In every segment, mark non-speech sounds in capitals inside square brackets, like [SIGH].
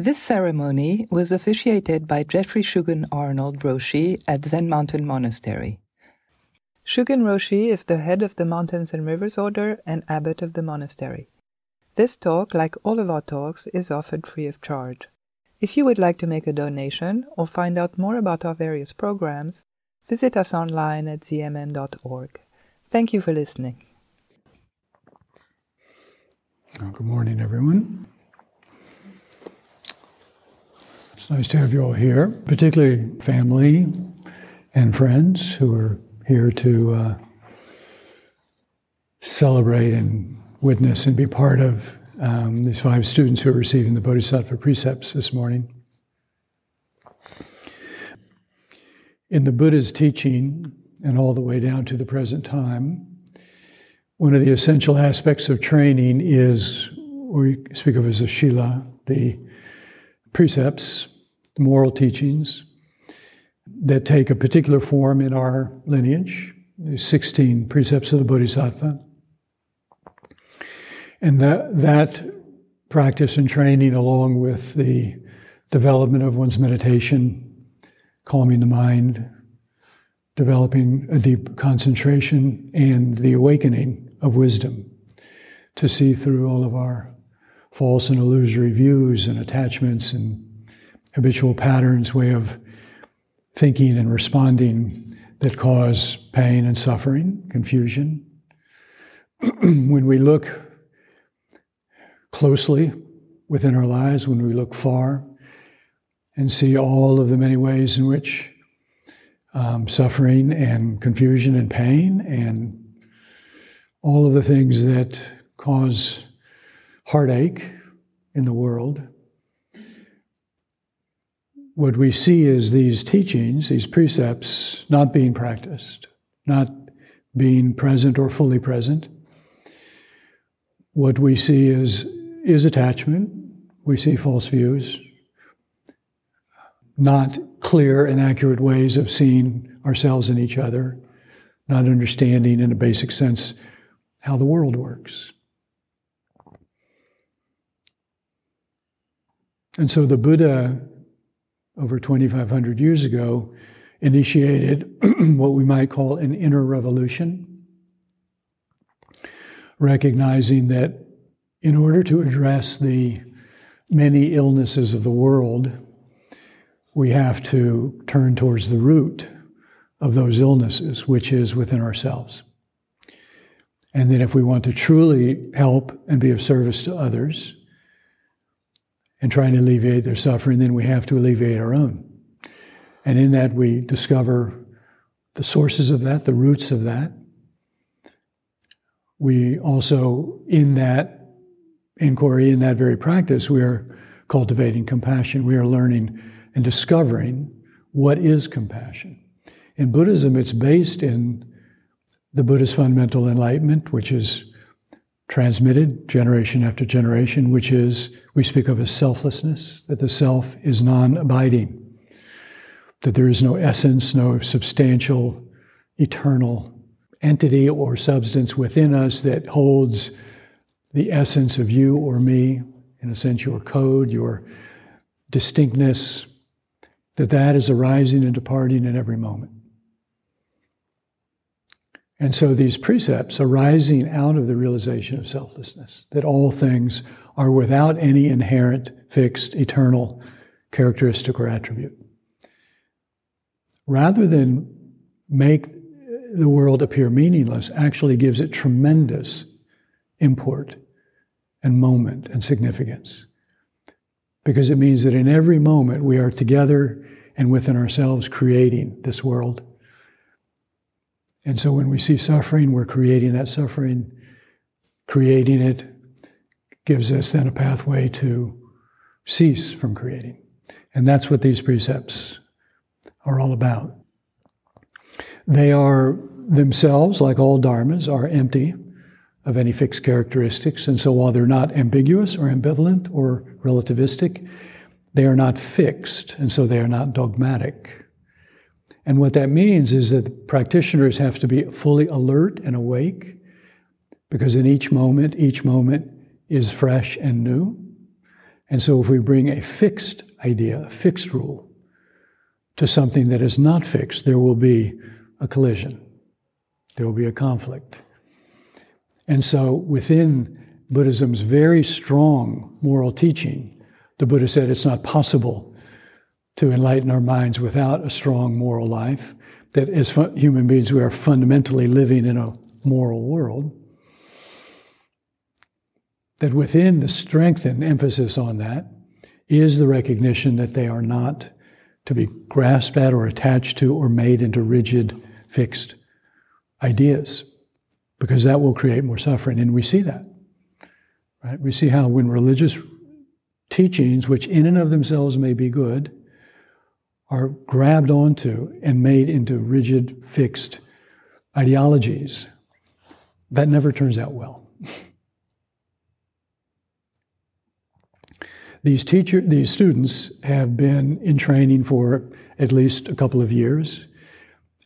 This ceremony was officiated by Geoffrey Shugen Arnold Roshi at Zen Mountain Monastery. Shugen Roshi is the head of the Mountains and Rivers Order and abbot of the monastery. This talk, like all of our talks, is offered free of charge. If you would like to make a donation or find out more about our various programs, visit us online at zmm.org. Thank you for listening. Well, good morning, everyone. Nice to have you all here, particularly family and friends who are here to uh, celebrate and witness and be part of um, these five students who are receiving the Bodhisattva precepts this morning. In the Buddha's teaching, and all the way down to the present time, one of the essential aspects of training is what we speak of as the Shila, the precepts, moral teachings that take a particular form in our lineage, the 16 precepts of the Bodhisattva. And that, that practice and training, along with the development of one's meditation, calming the mind, developing a deep concentration, and the awakening of wisdom to see through all of our false and illusory views and attachments and habitual patterns, way of thinking and responding that cause pain and suffering, confusion. [CLEARS THROAT] when we look closely within our lives, when we look far and see all of the many ways in which um, suffering and confusion and pain and all of the things that cause heartache in the world. What we see is these teachings, these precepts, not being practiced, not being present or fully present. What we see is, is attachment. We see false views, not clear and accurate ways of seeing ourselves and each other, not understanding in a basic sense how the world works. And so the Buddha, over 2,500 years ago, initiated [CLEARS THROAT] what we might call an inner revolution, recognizing that in order to address the many illnesses of the world, we have to turn towards the root of those illnesses, which is within ourselves. And that if we want to truly help and be of service to others and trying to alleviate their suffering, then we have to alleviate our own. And in that, we discover the sources of that, the roots of that. We also, in that inquiry, in that very practice, we are cultivating compassion. We are learning and discovering what is compassion. In Buddhism, it's based in the Buddha's fundamental enlightenment, which is transmitted generation after generation, which is, we speak of as selflessness, that the self is non abiding, that there is no essence, no substantial, eternal entity or substance within us that holds the essence of you or me, in a sense, your code, your distinctness, that that is arising and departing in every moment. And so these precepts arising out of the realization of selflessness, that all things are without any inherent, fixed, eternal characteristic or attribute. Rather than make the world appear meaningless, actually gives it tremendous import and moment and significance. Because it means that in every moment we are together and within ourselves creating this world and so when we see suffering, we're creating that suffering. Creating it gives us then a pathway to cease from creating. And that's what these precepts are all about. They are themselves, like all dharmas, are empty of any fixed characteristics. And so while they're not ambiguous or ambivalent or relativistic, they are not fixed, and so they are not dogmatic. And what that means is that practitioners have to be fully alert and awake because in each moment, each moment is fresh and new. And so if we bring a fixed idea, a fixed rule, to something that is not fixed, there will be a collision. There will be a conflict. And so within Buddhism's very strong moral teaching, the Buddha said it's not possible to enlighten our minds without a strong moral life, that as human beings we are fundamentally living in a moral world that within the strength and emphasis on that is the recognition that they are not to be grasped at or attached to or made into rigid, fixed ideas, because that will create more suffering. And we see that. Right? We see how when religious teachings, which in and of themselves may be good, are grabbed onto and made into rigid, fixed ideologies, that never turns out well. [LAUGHS] These teacher, these students have been in training for at least a couple of years.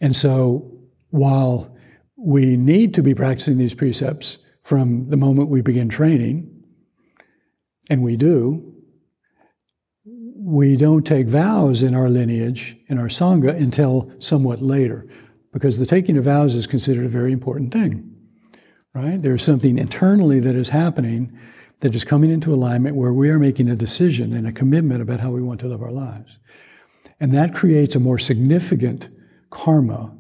And so while we need to be practicing these precepts from the moment we begin training, and we do, we don't take vows in our lineage, in our Sangha, until somewhat later, because the taking of vows is considered a very important thing, right? There's something internally that is happening that is coming into alignment where we are making a decision and a commitment about how we want to live our lives. And that creates a more significant karma,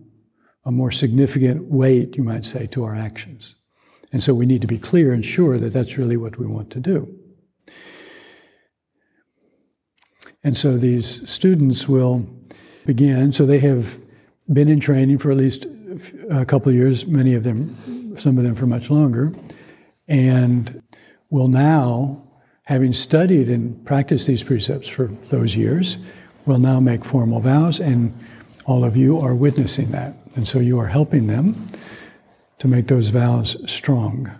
a more significant weight, you might say, to our actions. And so we need to be clear and sure that that's really what we want to do. And so these students will begin, so they have been in training for at least a couple of years, many of them, some of them for much longer. And will now, having studied and practiced these precepts for those years, will now make formal vows, and all of you are witnessing that. And so you are helping them to make those vows strong.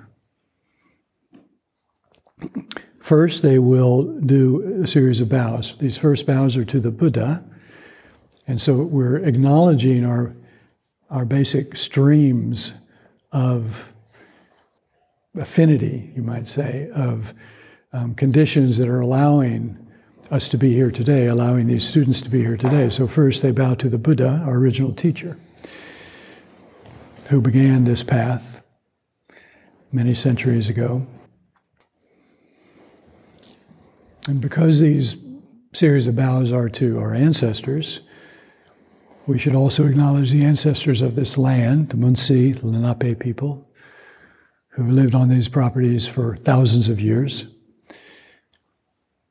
First, they will do a series of vows. These first vows are to the Buddha. And so we're acknowledging our, our basic streams of affinity, you might say, of um, conditions that are allowing us to be here today, allowing these students to be here today. So, first, they bow to the Buddha, our original teacher, who began this path many centuries ago. And because these series of bows are to our ancestors, we should also acknowledge the ancestors of this land, the Munsee, the Lenape people, who lived on these properties for thousands of years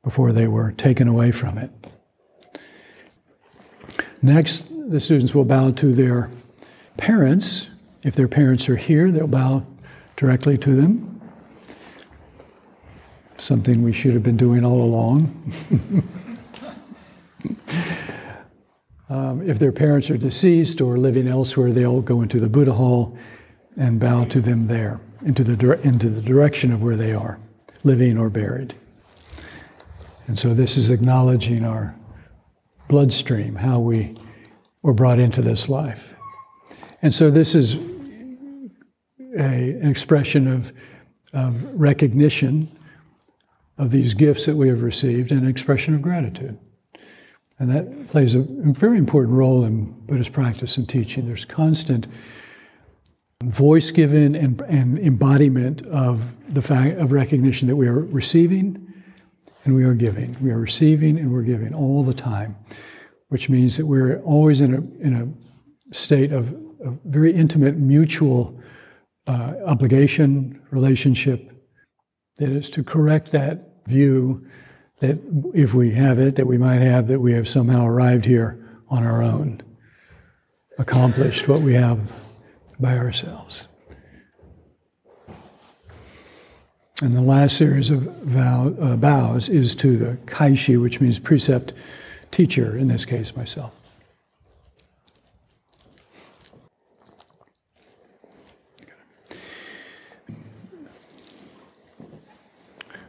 before they were taken away from it. Next, the students will bow to their parents. If their parents are here, they'll bow directly to them. Something we should have been doing all along. [LAUGHS] um, if their parents are deceased or living elsewhere, they'll go into the Buddha hall and bow to them there into the, into the direction of where they are, living or buried. And so this is acknowledging our bloodstream, how we were brought into this life. And so this is a, an expression of, of recognition of these gifts that we have received and an expression of gratitude. And that plays a very important role in Buddhist practice and teaching. There's constant voice given and, and embodiment of the fact of recognition that we are receiving and we are giving. We are receiving and we're giving all the time, which means that we're always in a, in a state of, of very intimate mutual uh, obligation, relationship, that is to correct that view that if we have it, that we might have, that we have somehow arrived here on our own, accomplished what we have by ourselves. And the last series of vow, uh, vows is to the kaishi, which means precept teacher, in this case, myself.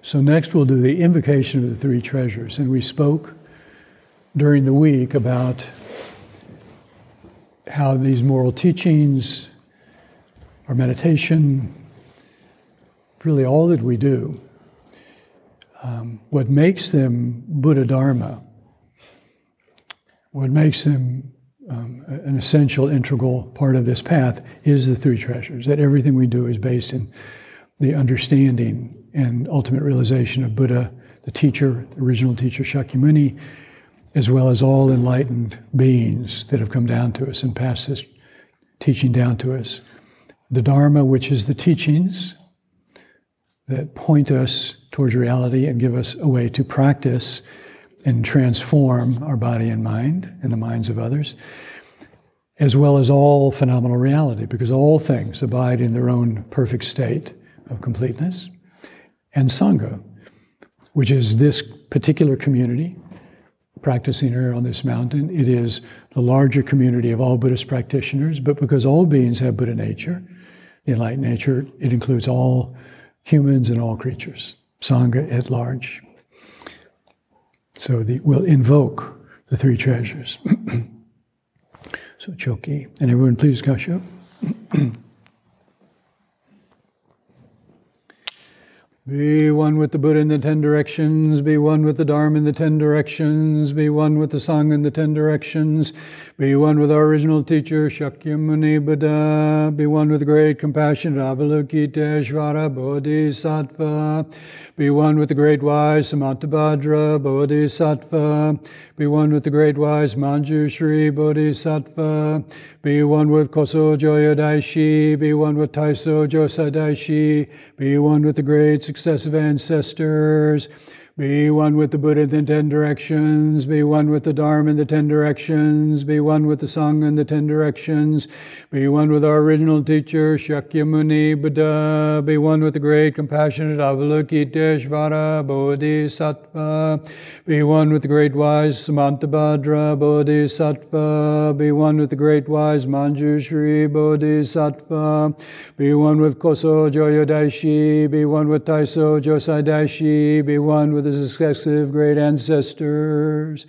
So, next we'll do the invocation of the three treasures. And we spoke during the week about how these moral teachings our meditation, really all that we do, um, what makes them Buddha Dharma, what makes them um, an essential, integral part of this path is the three treasures. That everything we do is based in the understanding and ultimate realization of Buddha, the teacher, the original teacher Shakyamuni, as well as all enlightened beings that have come down to us and passed this teaching down to us. The Dharma, which is the teachings that point us towards reality and give us a way to practice and transform our body and mind and the minds of others, as well as all phenomenal reality, because all things abide in their own perfect state of completeness. And Sangha, which is this particular community practicing here on this mountain. It is the larger community of all Buddhist practitioners, but because all beings have Buddha nature, the enlightened nature, it includes all humans and all creatures, Sangha at large. So the, we'll invoke the three treasures. [CLEARS THROAT] so Choki. And everyone please Gasho. [CLEARS THROAT] Be one with the Buddha in the ten directions, be one with the Dharma in the ten directions, be one with the Sangha in the ten directions, be one with our original teacher, Shakyamuni Buddha, be one with the great compassionate Avalokiteshvara Bodhisattva, be one with the great wise Samantabhadra Bodhisattva, be one with the great wise Manjushri Bodhisattva, be one with Koso Joyo Daishi, be one with Taiso Josai Daishi, be one with the great successive ancestors. Be one with the Buddha in the ten directions. Be one with the Dharma in the ten directions. Be one with the Sangha in the ten directions. Be one with our original teacher, Shakyamuni Buddha. Be one with the great compassionate Avalokiteshvara Bodhisattva. Be one with the great wise Samantabhadra Bodhisattva. Be one with the great wise Manjushri Bodhisattva. Be one with Koso Joyo Daishi. Be one with Taiso Josai Daishi. Be one with the successive great ancestors.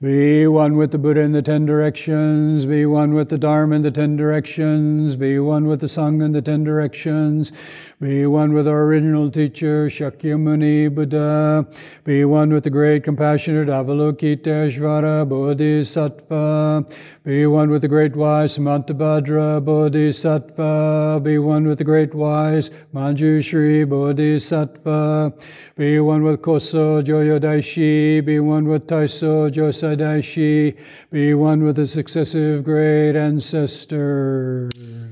Be one with the Buddha in the ten directions. Be one with the Dharma in the ten directions. Be one with the Sangha in the ten directions. Be one with our original teacher, Shakyamuni Buddha. Be one with the great compassionate Avalokiteshvara Bodhisattva. Be one with the great wise Samantabhadra Bodhisattva. Be one with the great wise Manjushri Bodhisattva. Be one with Koso Joyo Daishi. Be one with Taiso Josai Daishi. Be one with the successive great ancestors.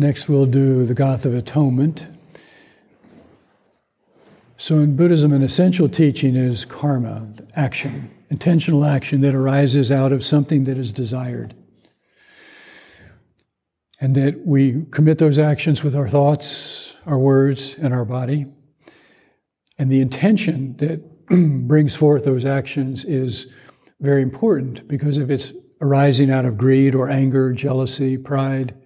Next, we'll do the Gatha of Atonement. So, in Buddhism, an essential teaching is karma, action, intentional action that arises out of something that is desired. And that we commit those actions with our thoughts, our words, and our body. And the intention that [CLEARS THROAT] brings forth those actions is very important because if it's arising out of greed or anger, jealousy, pride,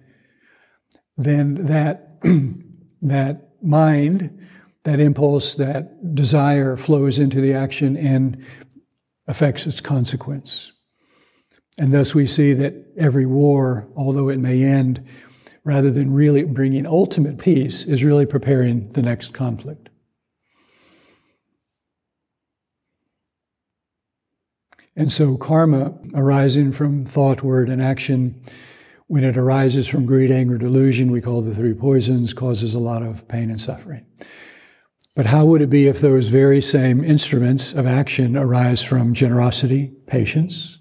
then that, [CLEARS THROAT] that mind, that impulse, that desire flows into the action and affects its consequence. And thus we see that every war, although it may end, rather than really bringing ultimate peace, is really preparing the next conflict. And so karma arising from thought, word, and action when it arises from greed, anger, delusion, we call the three poisons, causes a lot of pain and suffering. But how would it be if those very same instruments of action arise from generosity, patience,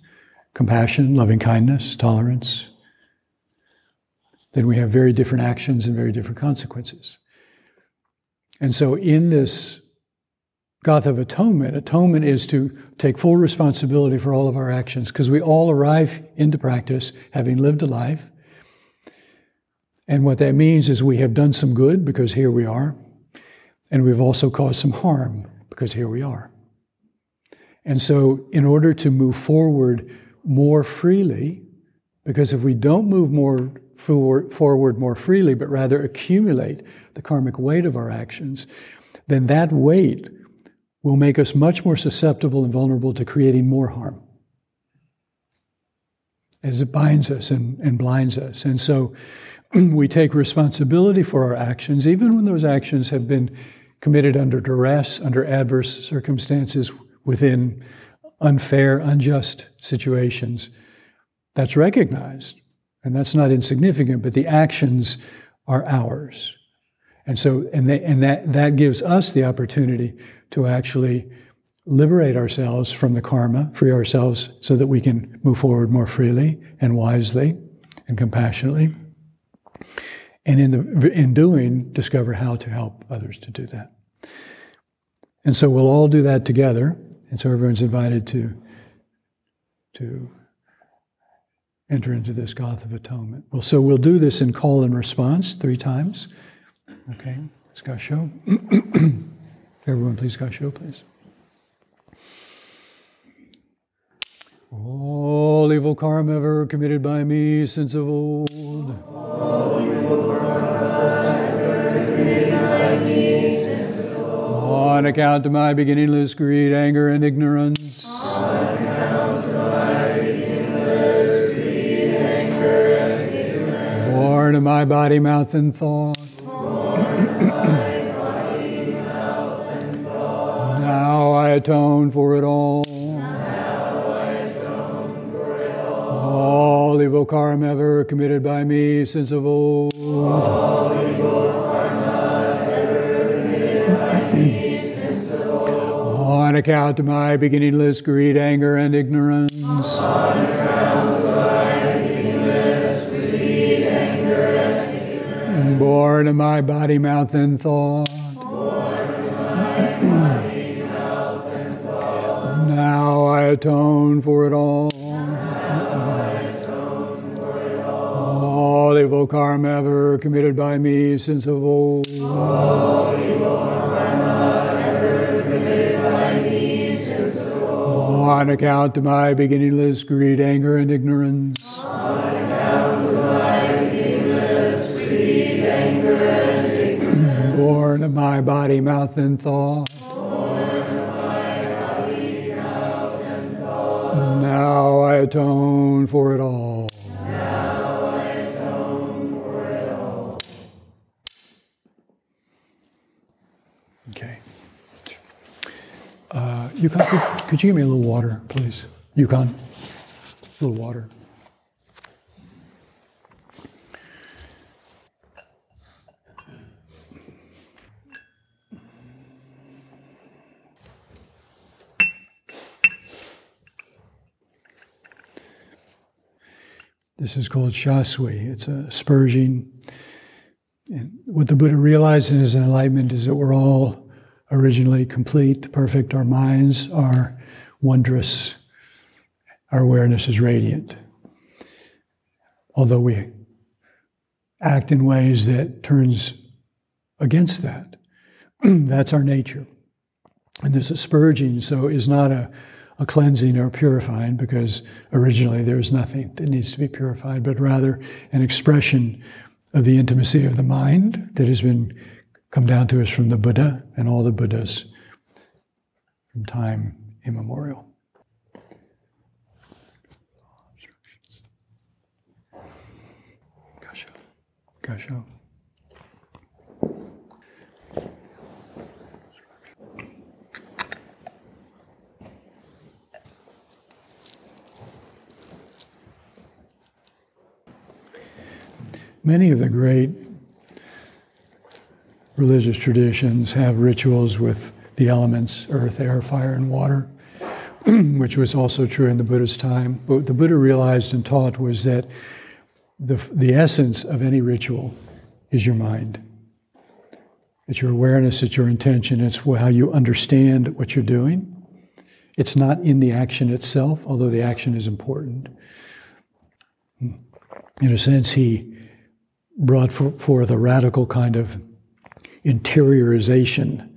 compassion, loving kindness, tolerance? Then we have very different actions and very different consequences. And so, in this Gatha of Atonement, atonement is to take full responsibility for all of our actions because we all arrive into practice having lived a life. And what that means is we have done some good because here we are, and we've also caused some harm because here we are. And so, in order to move forward more freely, because if we don't move more forward more freely, but rather accumulate the karmic weight of our actions, then that weight will make us much more susceptible and vulnerable to creating more harm as it binds us and, and blinds us. And so [CLEARS THROAT] we take responsibility for our actions, even when those actions have been committed under duress, under adverse circumstances, within unfair, unjust situations. That's recognized, and that's not insignificant, but the actions are ours. And so, and, they, and that, that gives us the opportunity to actually liberate ourselves from the karma, free ourselves so that we can move forward more freely and wisely and compassionately. And in, the, in doing, discover how to help others to do that. And so we'll all do that together. And so everyone's invited to, to enter into this Gatha of Atonement. Well, so we'll do this in call and response three times. Okay, let's Gasho. Everyone, please Gasho, please. All evil karma ever committed by me since of old. All evil karma ever committed by me since of old. On account of my beginningless greed, anger, and ignorance. On account of my beginningless greed, anger, and ignorance. Born of my body, mouth, and thought. Now I atone for it all. All evil karma ever committed by me since of old. All evil karma ever committed by me since of old. On account of my beginningless greed, anger, and ignorance. On account Born of my body, mouth, and thought. Now I atone for it all. All evil karma ever committed by me since of old. All evil karma ever committed by me since of old. On account of my beginningless greed, anger, and ignorance. On and. Born of my body, mouth, and thought. Now I atone for it all. Now I atone for it all. Okay. Uh, Yukon, could, could you give me a little water, please? Yukon, a little water. This is called Shasui. It's a spurging. And what the Buddha realized in his enlightenment is that we're all originally complete, perfect. Our minds are wondrous. Our awareness is radiant. Although we act in ways that turns against that. [CLEARS THROAT] That's our nature. And there's a spurging, so is not a a cleansing or purifying because originally there is nothing that needs to be purified, but rather an expression of the intimacy of the mind that has been come down to us from the Buddha and all the Buddhas from time immemorial. Gasho. Gasho. Many of the great religious traditions have rituals with the elements earth, air, fire, and water, [CLEARS THROAT] which was also true in the Buddha's time. But what the Buddha realized and taught was that the, the essence of any ritual is your mind. It's your awareness, it's your intention, it's how you understand what you're doing. It's not in the action itself, although the action is important. In a sense, he brought forth a radical kind of interiorization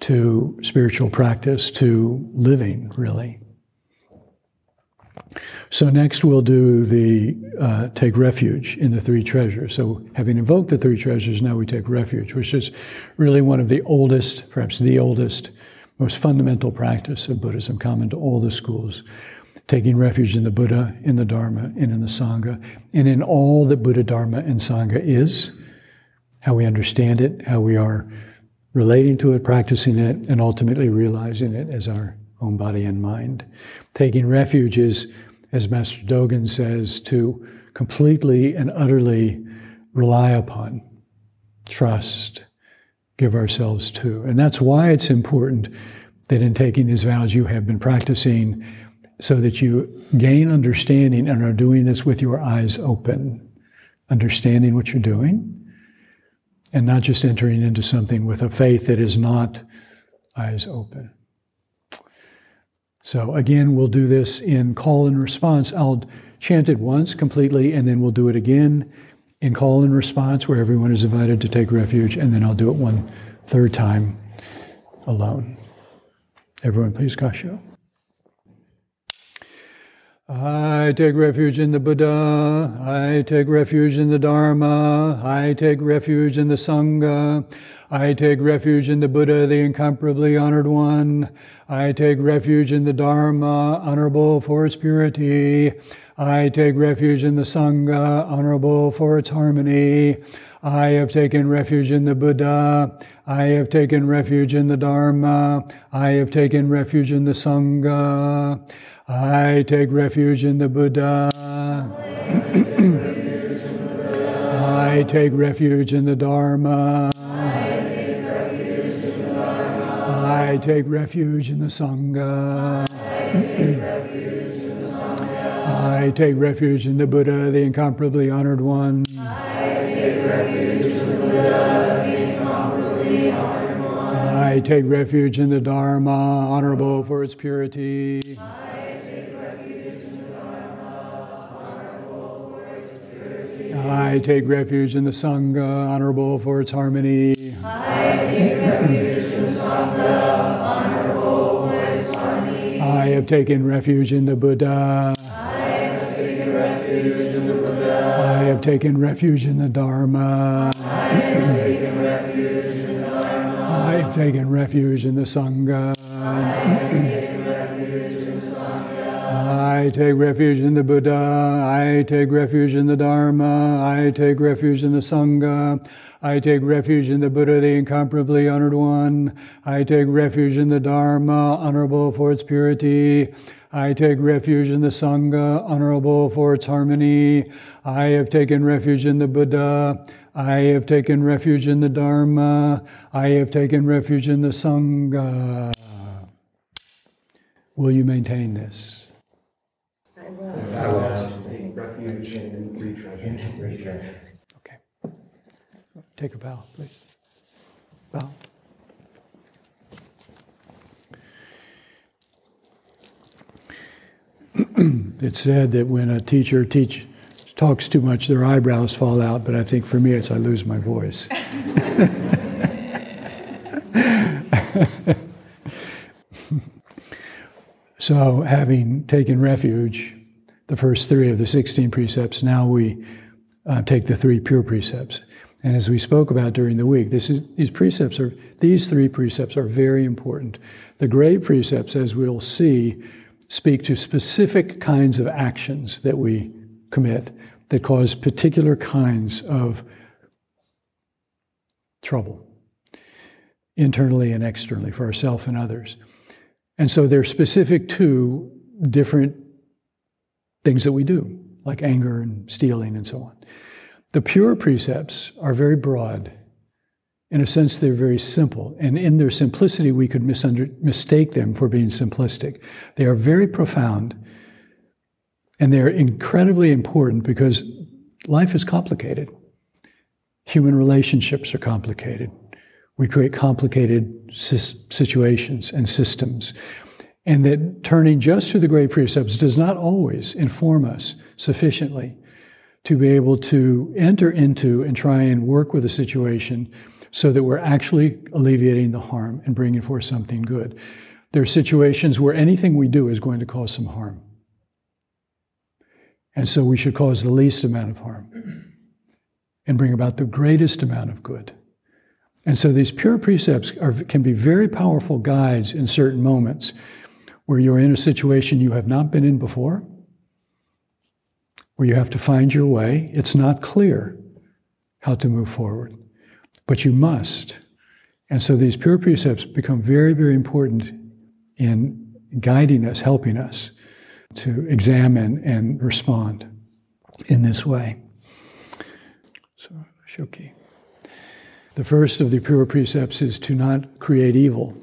to spiritual practice, to living, really. So next we'll do the uh, take refuge in the three treasures. So having invoked the three treasures, now we take refuge, which is really one of the oldest, perhaps the oldest, most fundamental practice of Buddhism, common to all the schools. Taking refuge in the Buddha, in the Dharma, and in the Sangha, and in all that Buddha, Dharma, and Sangha is, how we understand it, how we are relating to it, practicing it, and ultimately realizing it as our own body and mind. Taking refuge is, as Master Dogen says, to completely and utterly rely upon, trust, give ourselves to. And that's why it's important that in taking these vows you have been practicing so that you gain understanding and are doing this with your eyes open, understanding what you're doing, and not just entering into something with a faith that is not eyes open. So, again, we'll do this in call and response. I'll chant it once completely, and then we'll do it again in call and response, where everyone is invited to take refuge, and then I'll do it one third time alone. Everyone, please, Gasho. I take refuge in the Buddha. I take refuge in the Dharma. I take refuge in the Sangha. I take refuge in the Buddha, the incomparably honored one. I take refuge in the Dharma, honorable for its purity. I take refuge in the Sangha, honorable for its harmony. I have taken refuge in the Buddha. I have taken refuge in the Dharma. I have taken refuge in the Sangha. I take refuge in the Buddha. I take refuge in the Dharma. I take refuge in the Sangha. I take refuge in the Buddha, the incomparably honored one. I take refuge in the Dharma, honorable for its purity. I take refuge in the Sangha, honorable for its harmony. I take refuge in the Sangha, honorable for its harmony. I have taken refuge in the Buddha. I have taken refuge in the Buddha. I have taken refuge in the Dharma. I have taken refuge in the Dharma. I have taken refuge in the Sangha. I take refuge in the Buddha. I take refuge in the Dharma. I take refuge in the Sangha. I take refuge in the Buddha, the incomparably honored one. I take refuge in the Dharma, honorable for its purity. I take refuge in the Sangha, honorable for its harmony. I have taken refuge in the Buddha. I have taken refuge in the Dharma. I have taken refuge in the Sangha. Will you maintain this? I will. I will. Take refuge and three treasures. Okay. Take a bow, please. Bow. [CLEARS THROAT] it's said that when a teacher teach, talks too much, their eyebrows fall out, but I think for me it's I lose my voice. [LAUGHS] so, having taken refuge the first three of the 16 precepts. Now we uh, take the three pure precepts. And as we spoke about during the week, this is, these precepts are these three precepts are very important. The great precepts, as we'll see, speak to specific kinds of actions that we commit that cause particular kinds of trouble, internally and externally, for ourselves and others. And so they're specific to different things that we do, like anger and stealing and so on. The pure precepts are very broad. In a sense, they're very simple. And in their simplicity, we could misunder- mistake them for being simplistic. They are very profound. And they're incredibly important because life is complicated. Human relationships are complicated. We create complicated situations and systems and that turning just to the great precepts does not always inform us sufficiently to be able to enter into and try and work with a situation so that we're actually alleviating the harm and bringing forth something good. There are situations where anything we do is going to cause some harm. And so we should cause the least amount of harm and bring about the greatest amount of good. And so these pure precepts are, can be very powerful guides in certain moments where you're in a situation you have not been in before, where you have to find your way. It's not clear how to move forward, but you must. And so these pure precepts become very, very important in guiding us, helping us to examine and respond in this way. So, Shoki. The first of the pure precepts is to not create evil.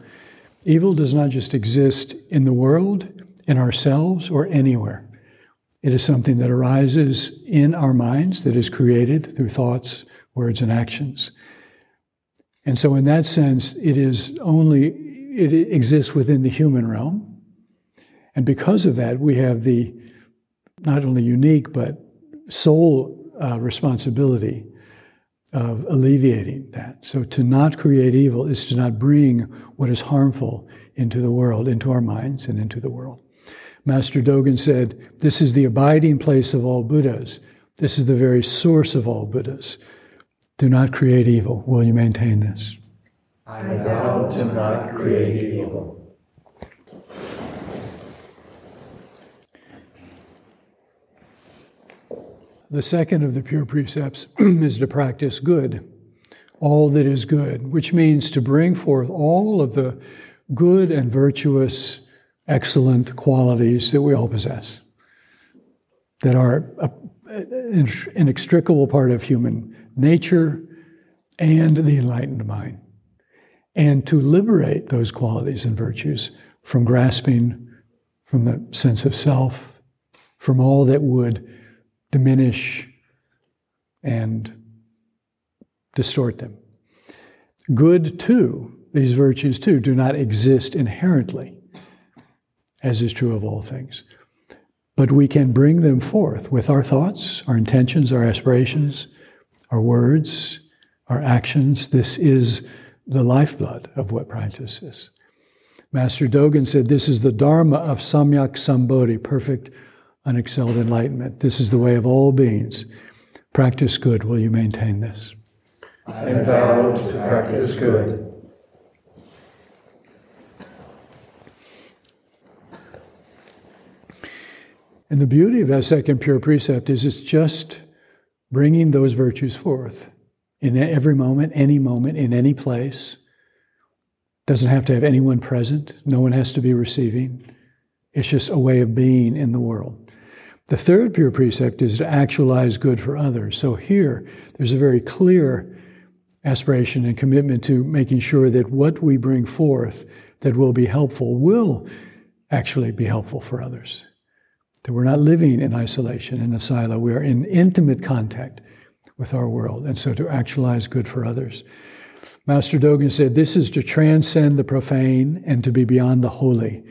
Evil does not just exist in the world, in ourselves, or anywhere. It is something that arises in our minds, that is created through thoughts, words, and actions. And so, in that sense, it is only, it exists within the human realm. And because of that, we have the not only unique, but sole uh, responsibility of alleviating that. So to not create evil is to not bring what is harmful into the world, into our minds, and into the world. Master Dogen said, This is the abiding place of all Buddhas. This is the very source of all Buddhas. Do not create evil. Will you maintain this? I vow to not create evil. The second of the pure precepts [CLEARS THROAT] is to practice good, all that is good, which means to bring forth all of the good and virtuous, excellent qualities that we all possess, that are an inextricable part of human nature and the enlightened mind, and to liberate those qualities and virtues from grasping from the sense of self, from all that would diminish and distort them. Good, too, these virtues, too, do not exist inherently, as is true of all things. But we can bring them forth with our thoughts, our intentions, our aspirations, our words, our actions. This is the lifeblood of what practice is. Master Dogen said this is the Dharma of Samyak Sambodhi, perfect unexcelled enlightenment. This is the way of all beings. Practice good. Will you maintain this? I vow to practice good. And the beauty of that second pure precept is it's just bringing those virtues forth in every moment, any moment, in any place. Doesn't have to have anyone present. No one has to be receiving. It's just a way of being in the world. The third pure precept is to actualize good for others. So here, there's a very clear aspiration and commitment to making sure that what we bring forth that will be helpful will actually be helpful for others. That we're not living in isolation, in a silo. We are in intimate contact with our world. And so to actualize good for others. Master Dogen said, This is to transcend the profane and to be beyond the holy.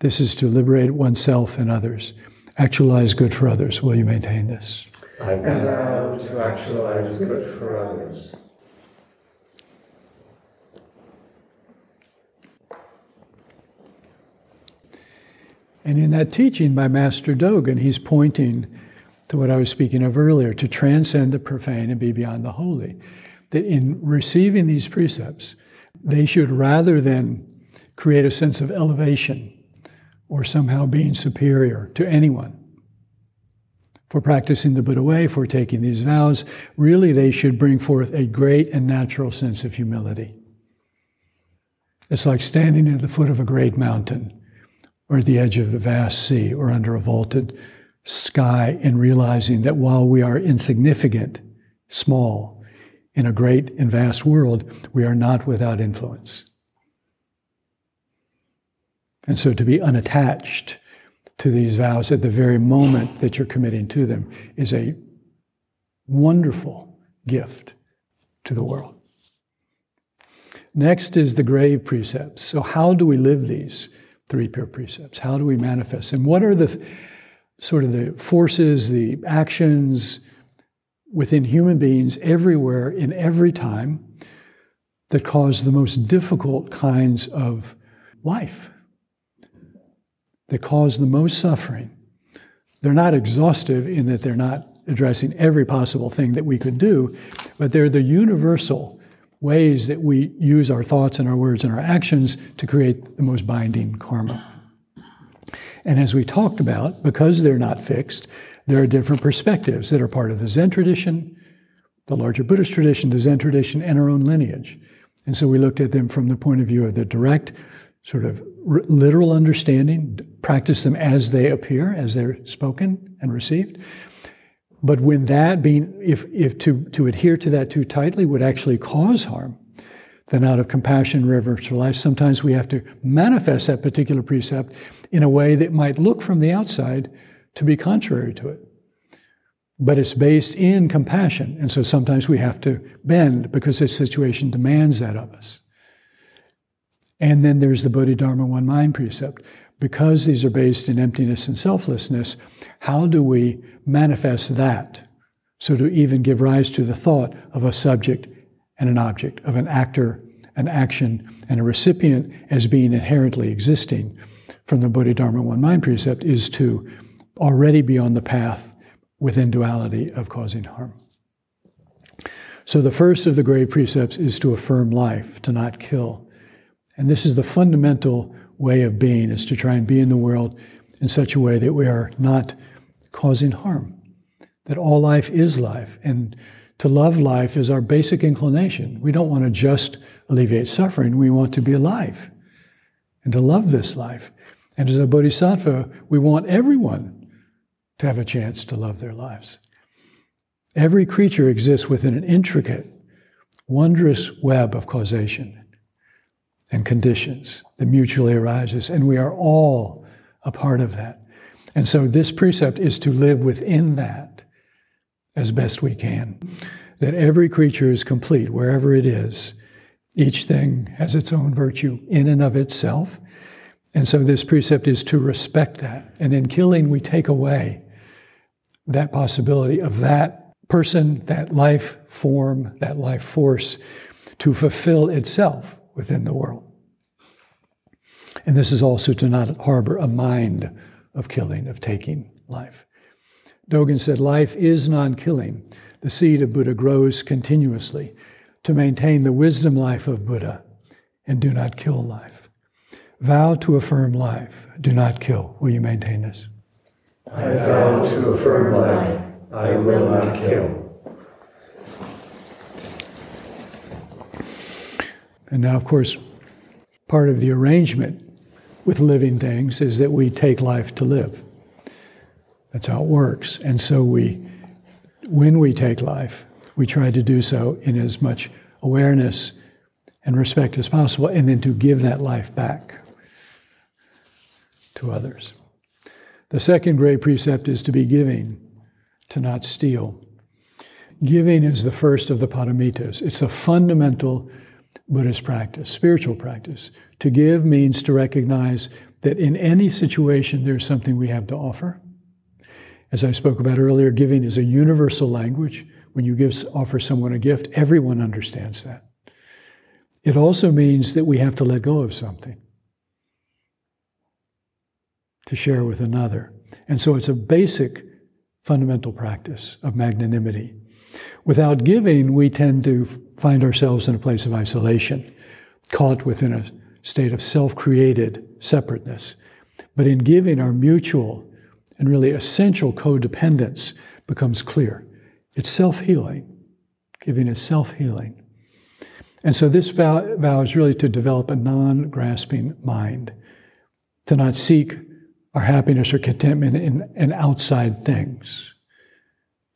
This is to liberate oneself and others actualize good for others. Will you maintain this? I vow to actualize good for others. And in that teaching by Master Dogen, he's pointing to what I was speaking of earlier to transcend the profane and be beyond the holy. That in receiving these precepts, they should rather than create a sense of elevation or somehow being superior to anyone. For practicing the Buddha way, for taking these vows, really they should bring forth a great and natural sense of humility. It's like standing at the foot of a great mountain, or at the edge of the vast sea, or under a vaulted sky, and realizing that while we are insignificant, small, in a great and vast world, we are not without influence. And so to be unattached to these vows at the very moment that you're committing to them is a wonderful gift to the world. Next is the grave precepts. So, how do we live these three pure precepts? How do we manifest them? What are the sort of the forces, the actions within human beings everywhere in every time that cause the most difficult kinds of life? That cause the most suffering. They're not exhaustive in that they're not addressing every possible thing that we could do, but they're the universal ways that we use our thoughts and our words and our actions to create the most binding karma. And as we talked about, because they're not fixed, there are different perspectives that are part of the Zen tradition, the larger Buddhist tradition, the Zen tradition, and our own lineage. And so we looked at them from the point of view of the direct, sort of r- literal understanding, practice them as they appear, as they're spoken and received. But when that being, if, if to, to adhere to that too tightly would actually cause harm, then out of compassion, reverence for life, sometimes we have to manifest that particular precept in a way that might look from the outside to be contrary to it. But it's based in compassion. And so sometimes we have to bend because the situation demands that of us. And then there's the Bodhidharma One Mind precept. Because these are based in emptiness and selflessness, how do we manifest that? So to even give rise to the thought of a subject and an object, of an actor, an action, and a recipient as being inherently existing from the Bodhidharma One Mind precept is to already be on the path within duality of causing harm. So the first of the great precepts is to affirm life, to not kill. And this is the fundamental way of being, is to try and be in the world in such a way that we are not causing harm. That all life is life. And to love life is our basic inclination. We don't want to just alleviate suffering, we want to be alive and to love this life. And as a bodhisattva, we want everyone to have a chance to love their lives. Every creature exists within an intricate, wondrous web of causation and conditions that mutually arises, and we are all a part of that. And so this precept is to live within that as best we can. That every creature is complete wherever it is. Each thing has its own virtue in and of itself. And so this precept is to respect that. And in killing, we take away that possibility of that person, that life form, that life force to fulfill itself within the world. And this is also to not harbor a mind of killing, of taking life. Dogen said, Life is non killing. The seed of Buddha grows continuously to maintain the wisdom life of Buddha and do not kill life. Vow to affirm life. Do not kill. Will you maintain this? I vow to affirm life. I will not kill. And now, of course, part of the arrangement with living things is that we take life to live. That's how it works. And so we, when we take life, we try to do so in as much awareness and respect as possible, and then to give that life back to others. The second great precept is to be giving, to not steal. Giving is the first of the paramitas. It's a fundamental Buddhist practice, spiritual practice. To give means to recognize that in any situation there's something we have to offer. As I spoke about earlier, giving is a universal language. When you give, offer someone a gift, everyone understands that. It also means that we have to let go of something to share with another. And so it's a basic fundamental practice of magnanimity. Without giving, we tend to find ourselves in a place of isolation, caught within a state of self created separateness. But in giving, our mutual and really essential codependence becomes clear. It's self healing. Giving is self healing. And so this vow, vow is really to develop a non grasping mind, to not seek our happiness or contentment in, in outside things,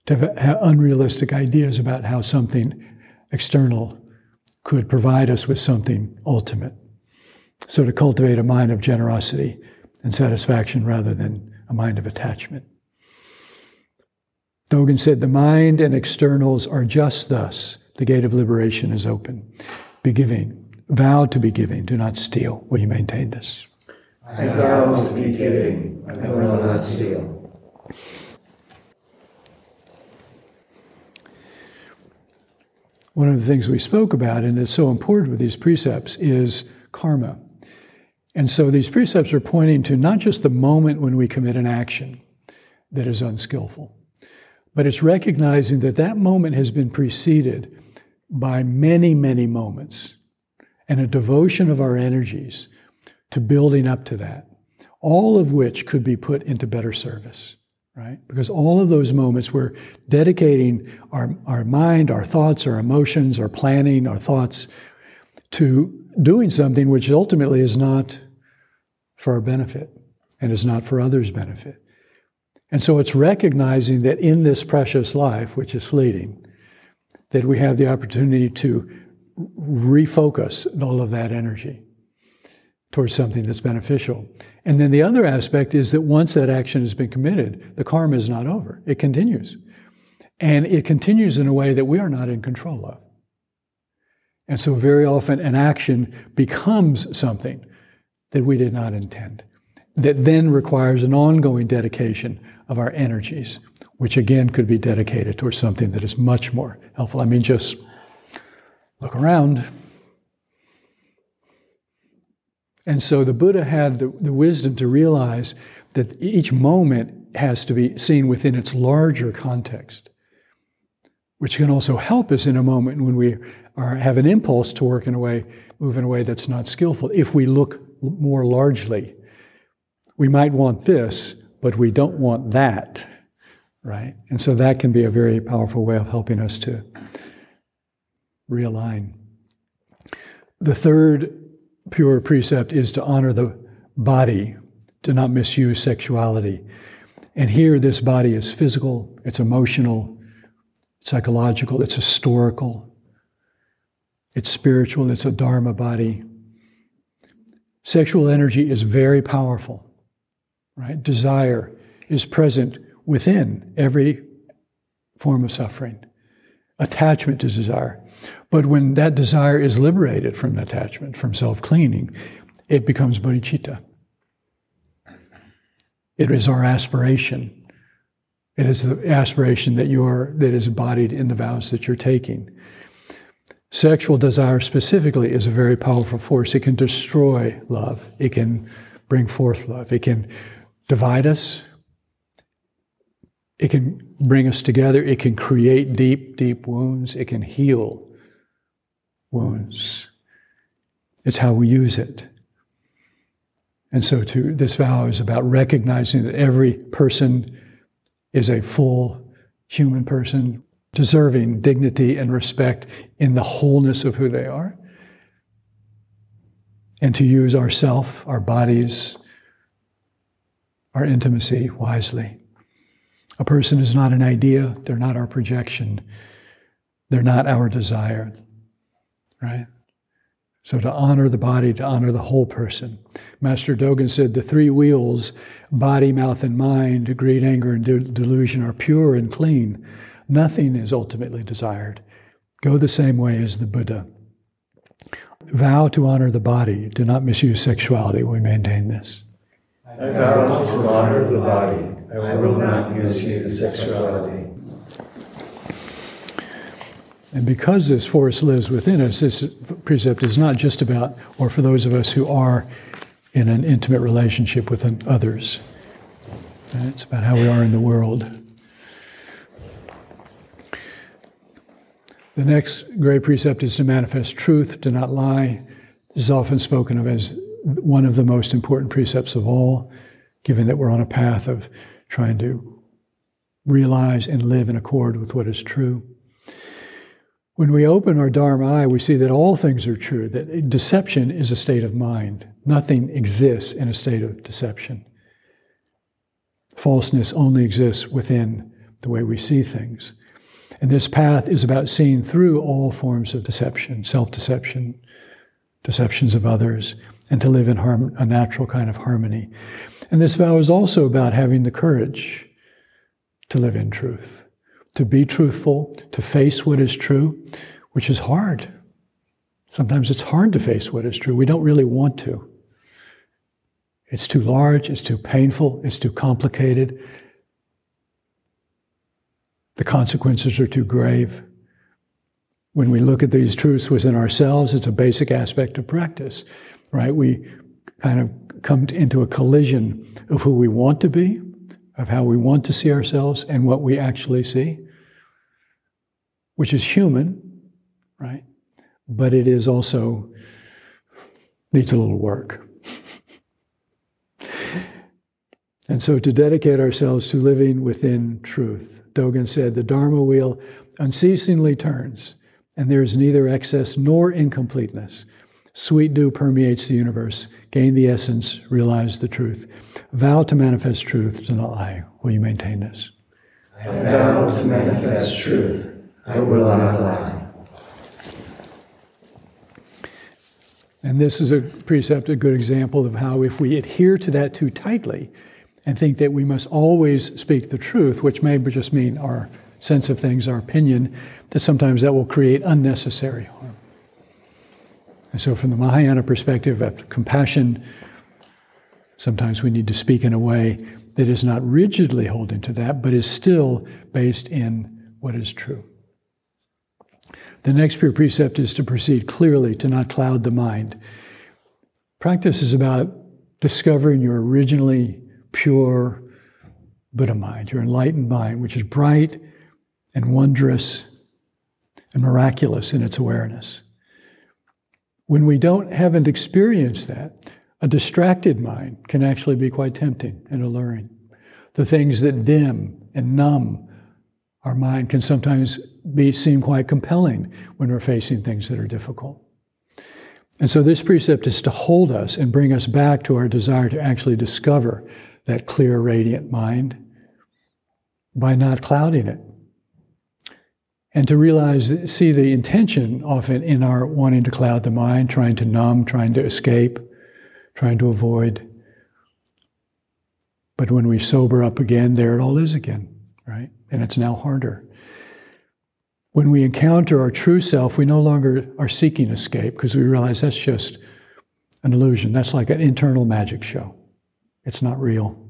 to have unrealistic ideas about how something external could provide us with something ultimate. So to cultivate a mind of generosity and satisfaction rather than a mind of attachment. Dogen said, The mind and externals are just thus. The gate of liberation is open. Be giving. Vow to be giving. Do not steal. Will you maintain this? I vow to be giving, I will not steal. One of the things we spoke about, and that's so important with these precepts, is karma. And so these precepts are pointing to not just the moment when we commit an action that is unskillful, but it's recognizing that that moment has been preceded by many, many moments and a devotion of our energies to building up to that. all of which could be put into better service, right? Because all of those moments we're dedicating our, our mind, our thoughts, our emotions, our planning, our thoughts to doing something which ultimately is not for our benefit and is not for others' benefit. And so it's recognizing that in this precious life, which is fleeting, that we have the opportunity to refocus all of that energy towards something that's beneficial. And then the other aspect is that once that action has been committed, the karma is not over. It continues. And it continues in a way that we are not in control of. And so very often an action becomes something that we did not intend, that then requires an ongoing dedication of our energies, which again could be dedicated towards something that is much more helpful. I mean, just look around. And so the Buddha had the, the wisdom to realize that each moment has to be seen within its larger context, which can also help us in a moment when we are, have an impulse to work in a way, move in a way that's not skillful. If we look more largely, we might want this, but we don't want that, right? And so that can be a very powerful way of helping us to realign. The third pure precept is to honor the body, to not misuse sexuality. And here, this body is physical, it's emotional, psychological, it's historical, it's spiritual, it's a Dharma body. Sexual energy is very powerful, right? Desire is present within every form of suffering. Attachment to desire. But when that desire is liberated from attachment, from self cleaning, it becomes bodhicitta. It is our aspiration. It is the aspiration that you are that is embodied in the vows that you're taking. Sexual desire specifically is a very powerful force. It can destroy love. It can bring forth love. It can divide us. It can bring us together. It can create deep, deep wounds. It can heal wounds. It's how we use it. And so to, this vow is about recognizing that every person is a full human person, deserving dignity and respect in the wholeness of who they are. And to use ourself, our bodies, our intimacy wisely. A person is not an idea, they're not our projection, they're not our desire right? So to honor the body, to honor the whole person. Master Dogen said the three wheels, body, mouth, and mind, greed, anger, and de- delusion, are pure and clean. Nothing is ultimately desired. Go the same way as the Buddha. Vow to honor the body. Do not misuse sexuality. We maintain this. I vow to honor the body. I will not misuse sexuality. And because this force lives within us, this precept is not just about, or for those of us who are in an intimate relationship with others. Uh, it's about how we are in the world. The next great precept is to manifest truth, to not lie. This is often spoken of as one of the most important precepts of all, given that we're on a path of trying to realize and live in accord with what is true. When we open our Dharma eye, we see that all things are true, that deception is a state of mind. Nothing exists in a state of deception. Falseness only exists within the way we see things. And this path is about seeing through all forms of deception, self deception, deceptions of others, and to live in harm- a natural kind of harmony. And this vow is also about having the courage to live in truth to be truthful, to face what is true, which is hard. Sometimes it's hard to face what is true. We don't really want to. It's too large, it's too painful, it's too complicated. The consequences are too grave. When we look at these truths within ourselves, it's a basic aspect of practice, right? We kind of come into a collision of who we want to be, of how we want to see ourselves, and what we actually see which is human, right? But it is also needs a little work. [LAUGHS] And so to dedicate ourselves to living within truth. Dogen said, the Dharma wheel unceasingly turns, and there is neither excess nor incompleteness. Sweet dew permeates the universe. Gain the essence, realize the truth. Vow to manifest truth, do not lie. Will you maintain this? I vow to manifest truth. I will not lie. And this is a precept, a good example of how if we adhere to that too tightly and think that we must always speak the truth, which may just mean our sense of things, our opinion, that sometimes that will create unnecessary harm. And so, from the Mahayana perspective of compassion, sometimes we need to speak in a way that is not rigidly holding to that, but is still based in what is true. The next pure precept is to proceed clearly, to not cloud the mind. Practice is about discovering your originally pure Buddha mind, your enlightened mind, which is bright and wondrous and miraculous in its awareness. When we don't haven't experienced that, a distracted mind can actually be quite tempting and alluring. The things that dim and numb our mind can sometimes be seem quite compelling when we're facing things that are difficult. And so this precept is to hold us and bring us back to our desire to actually discover that clear, radiant mind by not clouding it and to realize, see the intention often in our wanting to cloud the mind, trying to numb, trying to escape, trying to avoid. But when we sober up again, there it all is again, right? And it's now harder. When we encounter our true self, we no longer are seeking escape because we realize that's just an illusion. That's like an internal magic show. It's not real.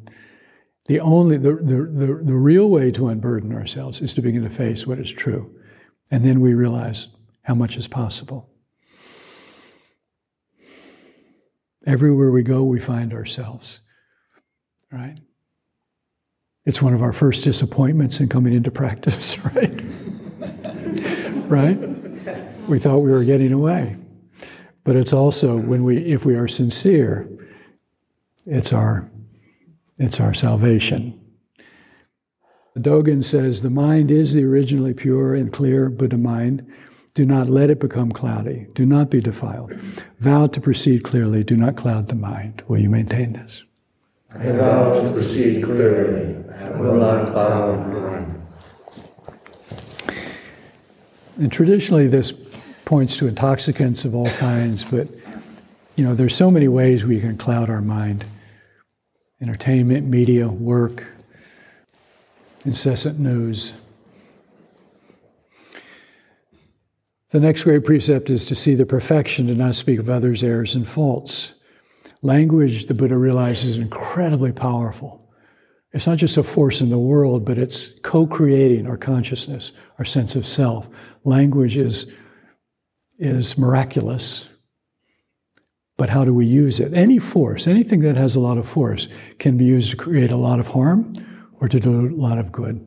The only the, the, the, the real way to unburden ourselves is to begin to face what is true. And then we realize how much is possible. Everywhere we go, we find ourselves. Right? It's one of our first disappointments in coming into practice, [LAUGHS] right? right? We thought we were getting away. But it's also when we if we are sincere, it's our it's our salvation. Dogen says the mind is the originally pure and clear Buddha mind. Do not let it become cloudy. Do not be defiled. Vow to proceed clearly. Do not cloud the mind. Will you maintain this? I vow to proceed clearly. I will not cloud mind. And traditionally, this points to intoxicants of all kinds, but you know, there's so many ways we can cloud our mind entertainment, media, work, incessant news. The next great precept is to see the perfection, to not speak of others' errors and faults. Language, the Buddha realizes, is incredibly powerful. It's not just a force in the world, but it's co creating our consciousness, our sense of self. Language is, is miraculous. But how do we use it? Any force, anything that has a lot of force, can be used to create a lot of harm or to do a lot of good.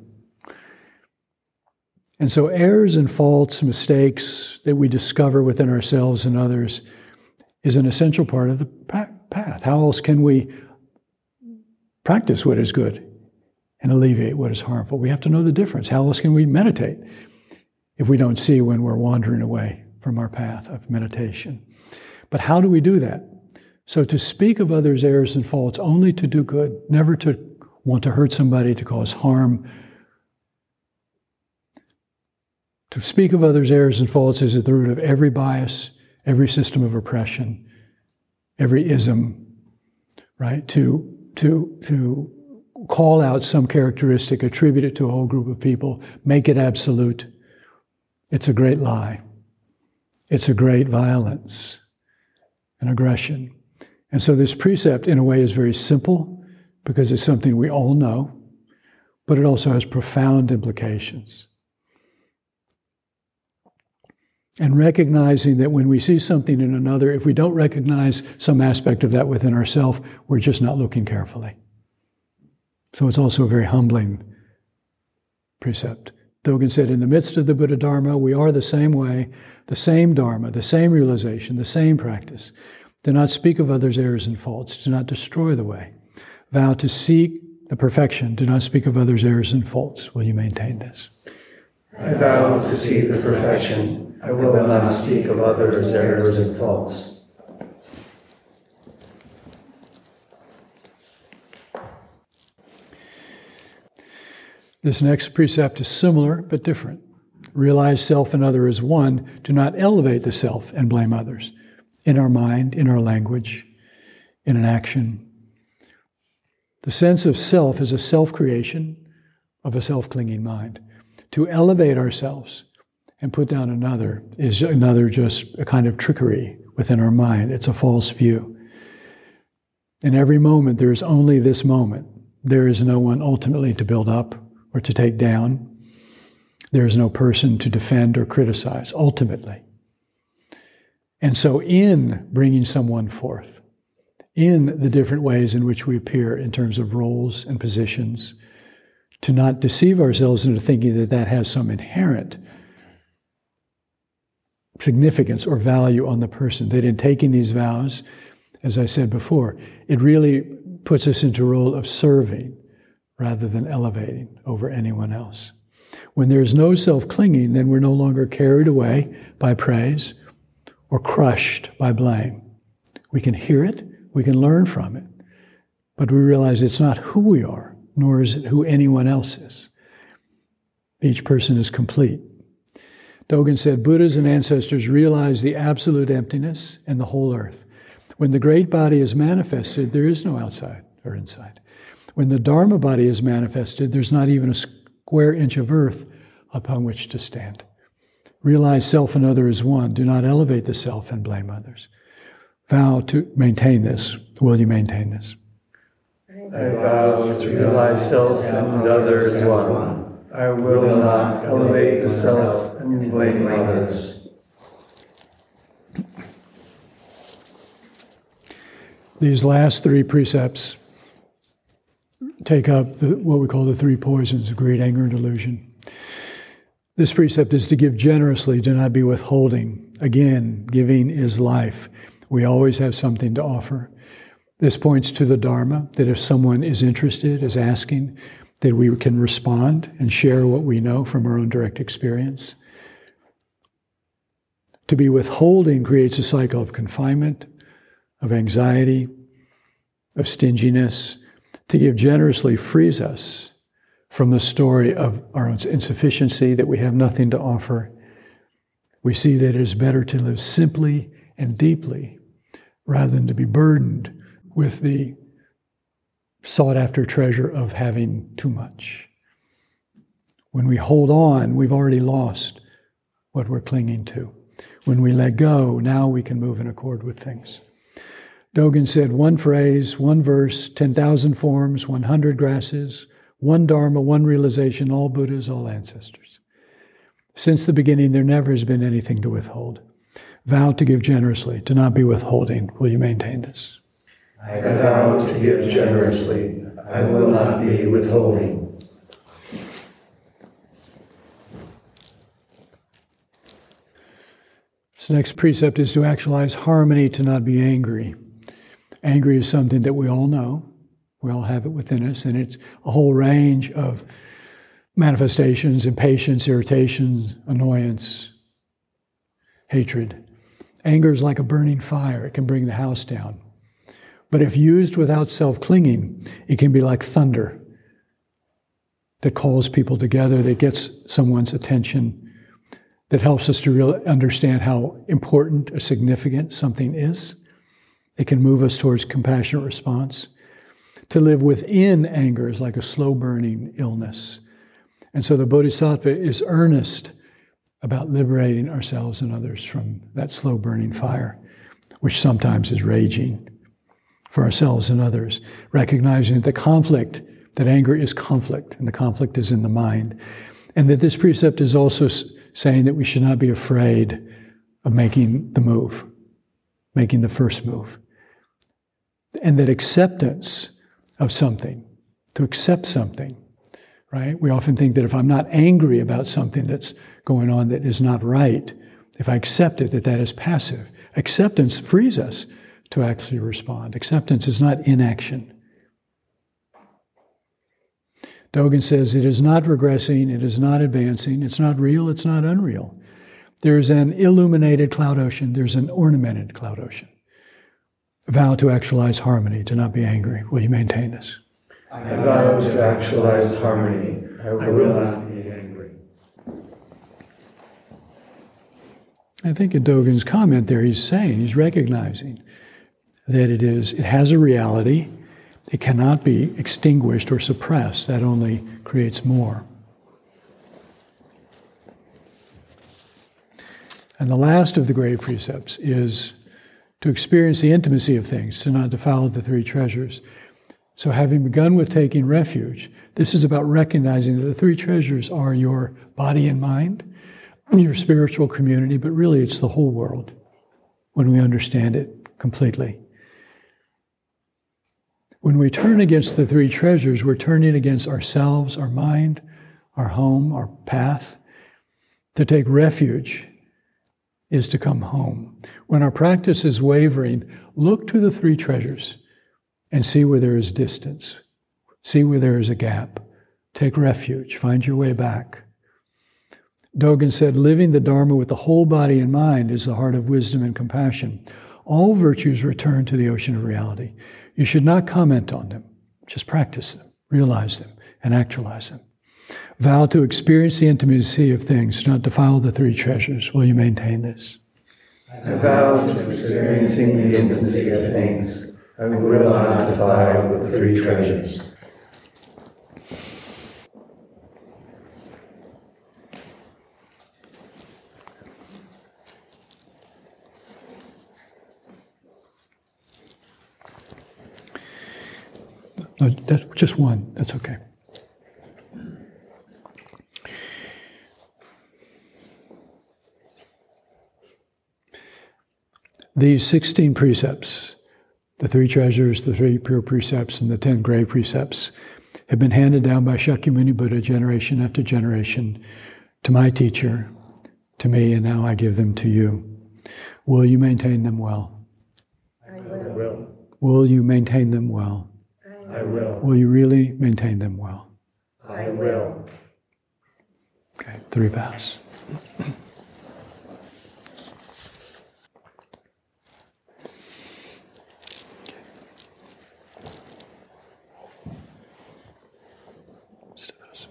And so, errors and faults, mistakes that we discover within ourselves and others is an essential part of the path. How else can we practice what is good and alleviate what is harmful? We have to know the difference. How else can we meditate if we don't see when we're wandering away from our path of meditation? But how do we do that? So, to speak of others' errors and faults only to do good, never to want to hurt somebody, to cause harm. To speak of others' errors and faults is at the root of every bias, every system of oppression, every ism, right? To, to, to call out some characteristic, attribute it to a whole group of people, make it absolute. It's a great lie. It's a great violence and aggression. And so this precept, in a way, is very simple because it's something we all know, but it also has profound implications. And recognizing that when we see something in another, if we don't recognize some aspect of that within ourselves, we're just not looking carefully. So it's also a very humbling precept. Dogen said, in the midst of the Buddha Dharma, we are the same way, the same Dharma, the same realization, the same practice. Do not speak of others' errors and faults. Do not destroy the way. Vow to seek the perfection. Do not speak of others' errors and faults. Will you maintain this? I vow to seek the perfection. I will not speak of others' errors and faults. This next precept is similar but different. Realize self and other as one. Do not elevate the self and blame others in our mind, in our language, in an action. The sense of self is a self creation of a self clinging mind. To elevate ourselves and put down another is another just a kind of trickery within our mind. It's a false view. In every moment, there is only this moment. There is no one ultimately to build up or to take down. There is no person to defend or criticize, ultimately. And so, in bringing someone forth, in the different ways in which we appear in terms of roles and positions, to not deceive ourselves into thinking that that has some inherent significance or value on the person. That in taking these vows, as I said before, it really puts us into a role of serving rather than elevating over anyone else. When there's no self clinging, then we're no longer carried away by praise or crushed by blame. We can hear it, we can learn from it, but we realize it's not who we are, nor is it who anyone else is. Each person is complete. Dogen said Buddhas and ancestors realize the absolute emptiness and the whole earth. When the great body is manifested, there is no outside or inside. When the Dharma body is manifested, there's not even a square inch of earth upon which to stand. Realize self and other as one. Do not elevate the self and blame others. Vow to maintain this. Will you maintain this? I vow to realize self and other as one. I will not elevate the self and blame others. These last three precepts take up the, what we call the three poisons of greed, anger, and delusion. This precept is to give generously, do not be withholding. Again, giving is life. We always have something to offer. This points to the Dharma that if someone is interested, is asking, that we can respond and share what we know from our own direct experience. To be withholding creates a cycle of confinement, of anxiety, of stinginess. To give generously frees us from the story of our own insufficiency, that we have nothing to offer, we see that it is better to live simply and deeply rather than to be burdened with the sought after treasure of having too much. When we hold on, we've already lost what we're clinging to. When we let go, now we can move in accord with things. Dogen said one phrase, one verse, 10,000 forms, 100 grasses, one Dharma, one realization, all Buddhas, all ancestors. Since the beginning, there never has been anything to withhold. Vow to give generously, to not be withholding. Will you maintain this? I vow to give generously. I will not be withholding. Next precept is to actualize harmony, to not be angry. Angry is something that we all know. We all have it within us, and it's a whole range of manifestations impatience, irritation, annoyance, hatred. Anger is like a burning fire, it can bring the house down. But if used without self clinging, it can be like thunder that calls people together, that gets someone's attention, that helps us to really understand how important or significant something is. It can move us towards compassionate response. To live within anger is like a slow burning illness. And so the Bodhisattva is earnest about liberating ourselves and others from that slow burning fire, which sometimes is raging for ourselves and others, recognizing that the conflict, that anger is conflict, and the conflict is in the mind. And that this precept is also saying that we should not be afraid of making the move, making the first move. And that acceptance of something, to accept something, right? We often think that if I'm not angry about something that's going on that is not right, if I accept it, that that is passive. Acceptance frees us to actually respond. Acceptance is not inaction. Dogen says it is not regressing, it is not advancing, it's not real, it's not unreal. There's an illuminated cloud ocean, there's an ornamented cloud ocean. Vow to actualize harmony, to not be angry. Will you maintain this? I vow to actualize harmony. I will not be angry. I think in Dogen's comment there, he's saying, he's recognizing that it is, it has a reality. It cannot be extinguished or suppressed. That only creates more. And the last of the grave precepts is to experience the intimacy of things, to not defile the three treasures. So, having begun with taking refuge, this is about recognizing that the three treasures are your body and mind, your spiritual community, but really it's the whole world when we understand it completely. When we turn against the three treasures, we're turning against ourselves, our mind, our home, our path. To take refuge is to come home. When our practice is wavering, look to the three treasures and see where there is distance. See where there is a gap. Take refuge. Find your way back. Dogen said, living the Dharma with the whole body and mind is the heart of wisdom and compassion. All virtues return to the ocean of reality. You should not comment on them. Just practice them, realize them, and actualize them. Vow to experience the intimacy of things, not defile the three treasures. Will you maintain this? I vow to experiencing the intimacy of things. I will not defile the three treasures. No, that's just one. That's okay. These 16 precepts, the three treasures, the three pure precepts, and the 10 gray precepts, have been handed down by Shakyamuni Buddha generation after generation to my teacher, to me, and now I give them to you. Will you maintain them well? I will. Will you maintain them well? I will. Will you really maintain them well? I will. Okay, three bows. Let's do this.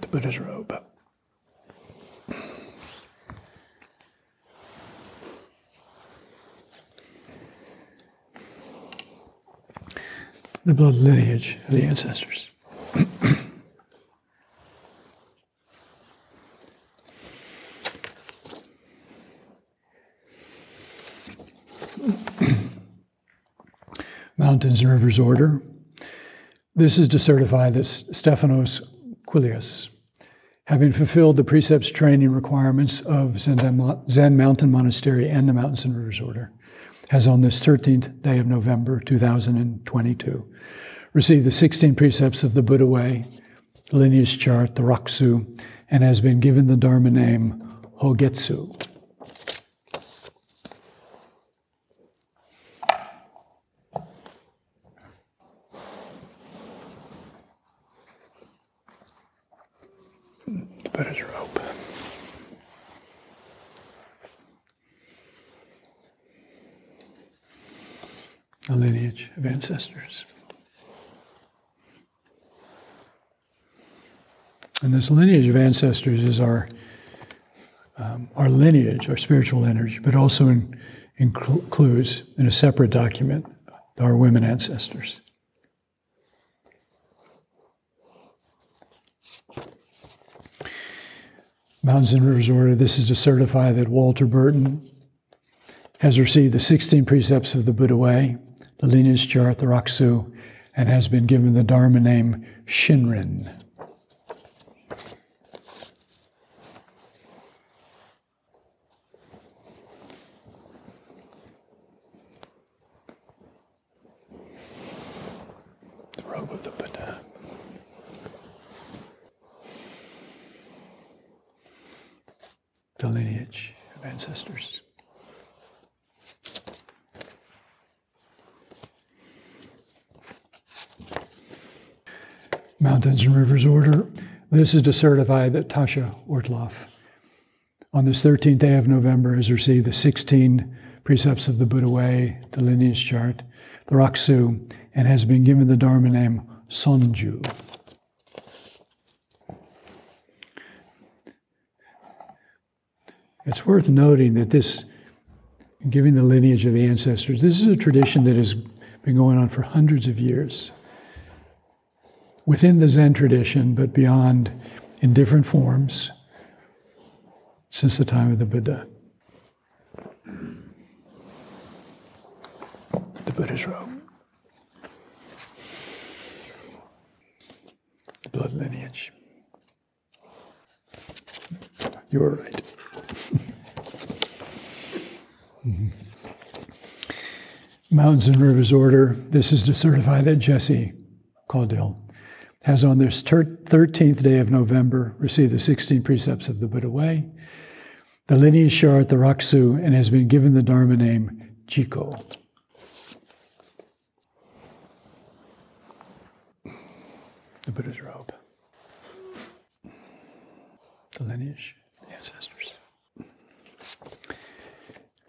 The Buddha's robe. The blood lineage of the ancestors. [COUGHS] Mountains and Rivers Order. This is to certify that Stephanos Koullias, having fulfilled the precepts training requirements of Zen, Mountain Monastery and the Mountains and Rivers Order, has on this 13th day of November 2022 received the 16 precepts of the Buddha Way, lineage chart, the Rakusu, and has been given the Dharma name Hogetsu. The Buddha's robe. A lineage of ancestors. And this lineage of ancestors is our um, our lineage, our spiritual lineage, but also in, includes in a separate document our women ancestors. Mountains and Rivers Order, this is to certify that Walter Burton has received the 16 precepts of the Buddha Way, the lineage chart, the Rakusu, and has been given the Dharma name Shinrin. The robe of the Buddha. the lineage of ancestors. Mountains and Rivers Order. This is to certify that Tasha Ortlof, on this 13th day of November, has received the 16 precepts of the Buddha Way, the lineage chart, the Rakusu, and has been given the Dharma name Sonju. It's worth noting that this, giving the lineage of the ancestors, this is a tradition that has been going on for hundreds of years within the Zen tradition, but beyond in different forms since the time of the Buddha. The Buddha's robe. The blood lineage. You were right. mm-hmm. [LAUGHS] Mountains and Rivers Order. This is to certify that Jesse Caudill has on this 13th day of November received the 16 precepts of the Buddha Way, the lineage chart, the Rakusu, and has been given the Dharma name Jiko. The Buddha's robe. The lineage, the ancestors.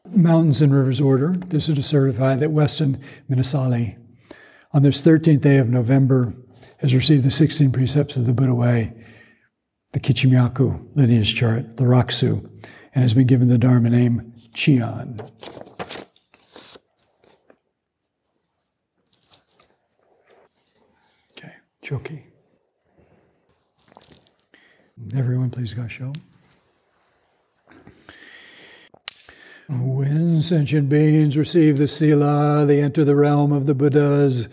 Mountains and Rivers Order. This is to certify that Weston Minissali, on this 13th day of November, has received the 16 precepts of the Buddha way, the Kechimyaku lineage chart, the Rakusu, and has been given the Dharma name Chian. Okay, Choki. Everyone, please Gasho. When sentient beings receive the Sila, they enter the realm of the Buddhas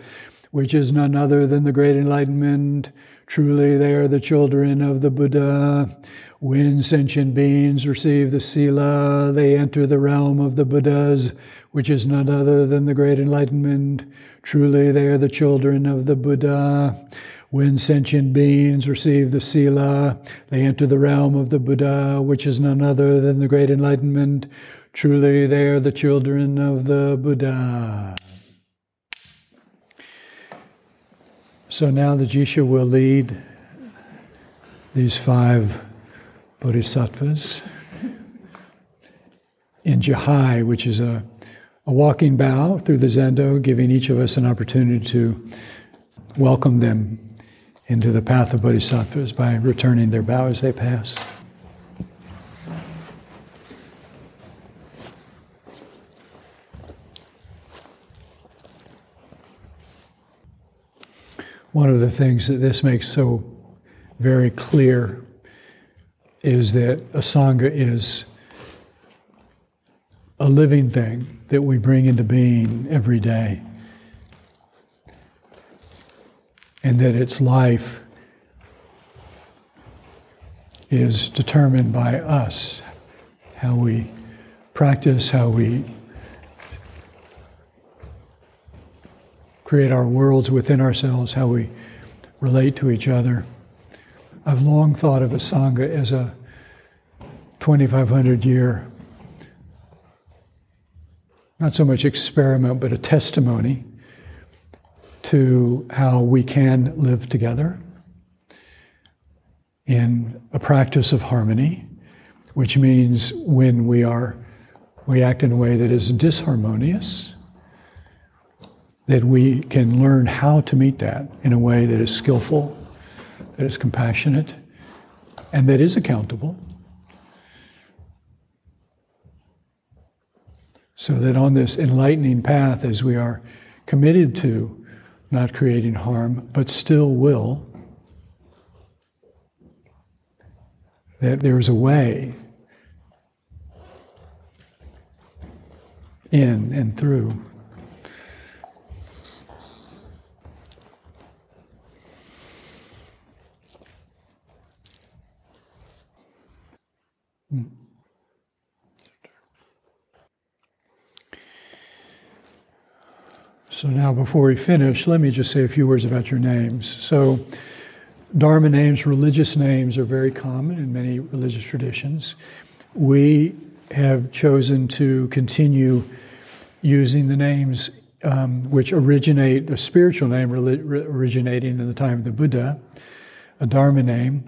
which is none other than the great enlightenment. Truly, they are the children of the Buddha. When sentient beings receive the Sila, they enter the realm of the Buddhas, which is none other than the great enlightenment. Truly, they are the children of the Buddha. When sentient beings receive the Sila, they enter the realm of the Buddha, which is none other than the great enlightenment. Truly, they are the children of the Buddha. So now the Jisha will lead these five bodhisattvas in Jihai, which is a, a walking bow through the Zendo, giving each of us an opportunity to welcome them into the path of bodhisattvas by returning their bow as they pass. One of the things that this makes so very clear is that a Sangha is a living thing that we bring into being every day. And that its life is determined by us, how we practice, how we create our worlds within ourselves, how we relate to each other. I've long thought of a Sangha as a 2,500 year, not so much experiment, but a testimony to how we can live together in a practice of harmony, which means when we are we act in a way that is disharmonious, that we can learn how to meet that in a way that is skillful, that is compassionate, and that is accountable. So that on this enlightening path, as we are committed to not creating harm, but still will, that there's a way in and through So now, before we finish, let me just say a few words about your names. So, Dharma names, religious names, are very common in many religious traditions. we have chosen to continue using the names um, which originate, the spiritual name originating in the time of the Buddha, a Dharma name,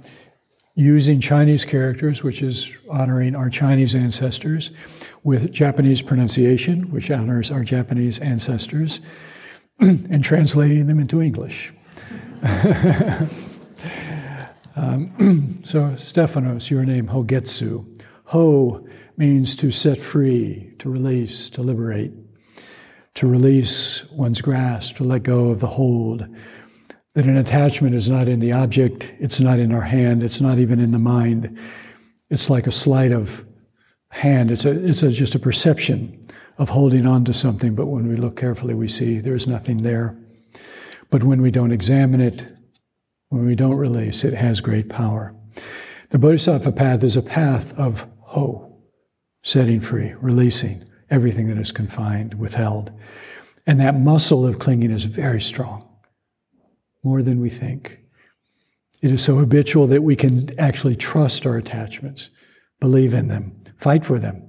using Chinese characters, which is honoring our Chinese ancestors, with Japanese pronunciation, which honors our Japanese ancestors, [CLEARS THROAT] and translating them into English. [LAUGHS] um, [CLEARS THROAT] so, Stephanos, your name, Hogetsu. Ho means to set free, to release, to liberate, to release one's grasp, to let go of the hold. That an attachment is not in the object, it's not in our hand, it's not even in the mind. It's like a sleight of hand. It's, a, it's a, just a perception of holding on to something, but when we look carefully, we see there's nothing there. But when we don't examine it, when we don't release, it has great power. The Bodhisattva path is a path of ho, setting free, releasing everything that is confined, withheld. And that muscle of clinging is very strong, more than we think. It is so habitual that we can actually trust our attachments, believe in them, fight for them.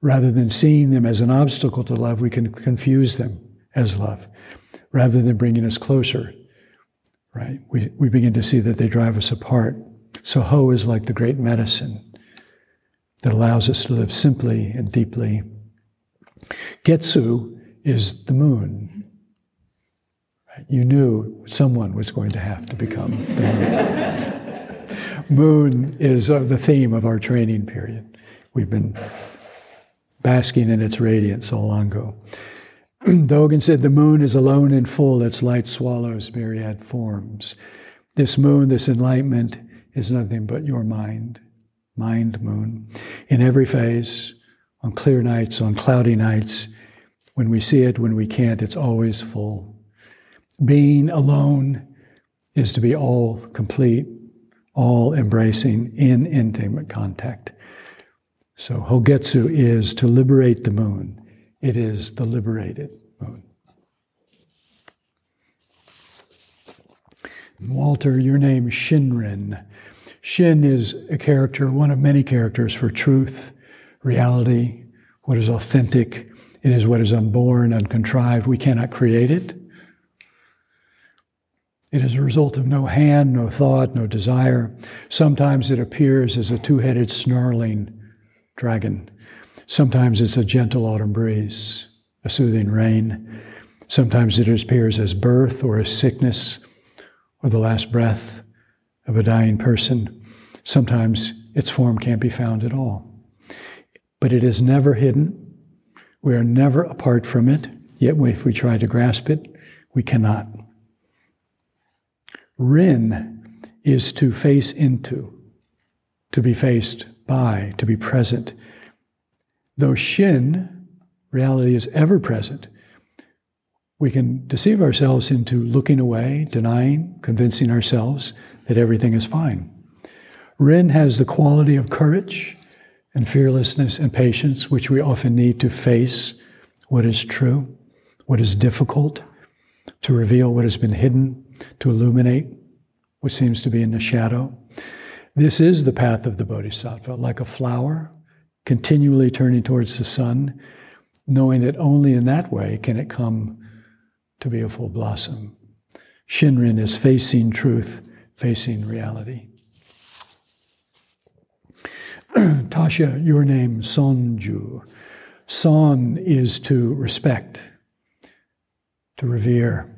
Rather than seeing them as an obstacle to love, we can confuse them as love. Rather than bringing us closer, right? We, we begin to see that they drive us apart. So Ho is like the great medicine that allows us to live simply and deeply. Getsu is the moon. You knew someone was going to have to become the moon. moon is uh, the theme of our training period. We've been basking in its radiance all long ago. [CLEARS THROAT] Dogen said, The moon is alone and full, its light swallows myriad forms. This moon, this enlightenment, is nothing but your mind, mind moon. In every phase, on clear nights, on cloudy nights, when we see it, when we can't, it's always full. Being alone is to be all complete, all embracing in intimate contact. So Hogetsu is to liberate the moon. It is the liberated moon. Walter, your name Shinrin. Shin is a character, one of many characters for truth, reality, what is authentic. It is what is unborn, uncontrived. We cannot create it. It is a result of no hand, no thought, no desire. Sometimes it appears as a two headed snarling dragon. Sometimes it's a gentle autumn breeze, a soothing rain. Sometimes it appears as birth or as sickness or the last breath of a dying person. Sometimes its form can't be found at all. But it is never hidden. We are never apart from it, yet if we try to grasp it, we cannot. Rin is to face into, to be faced by, to be present. Though Shin, reality is ever present, we can deceive ourselves into looking away, denying, convincing ourselves that everything is fine. Rin has the quality of courage and fearlessness and patience, which we often need to face what is true, what is difficult, to reveal what has been hidden, to illuminate what seems to be in the shadow. This is the path of the Bodhisattva, like a flower continually turning towards the sun, knowing that only in that way can it come to be a full blossom. Shinrin is facing truth, facing reality. [CLEARS THROAT] Tasha, your name, Sonju. Son is to respect, to revere.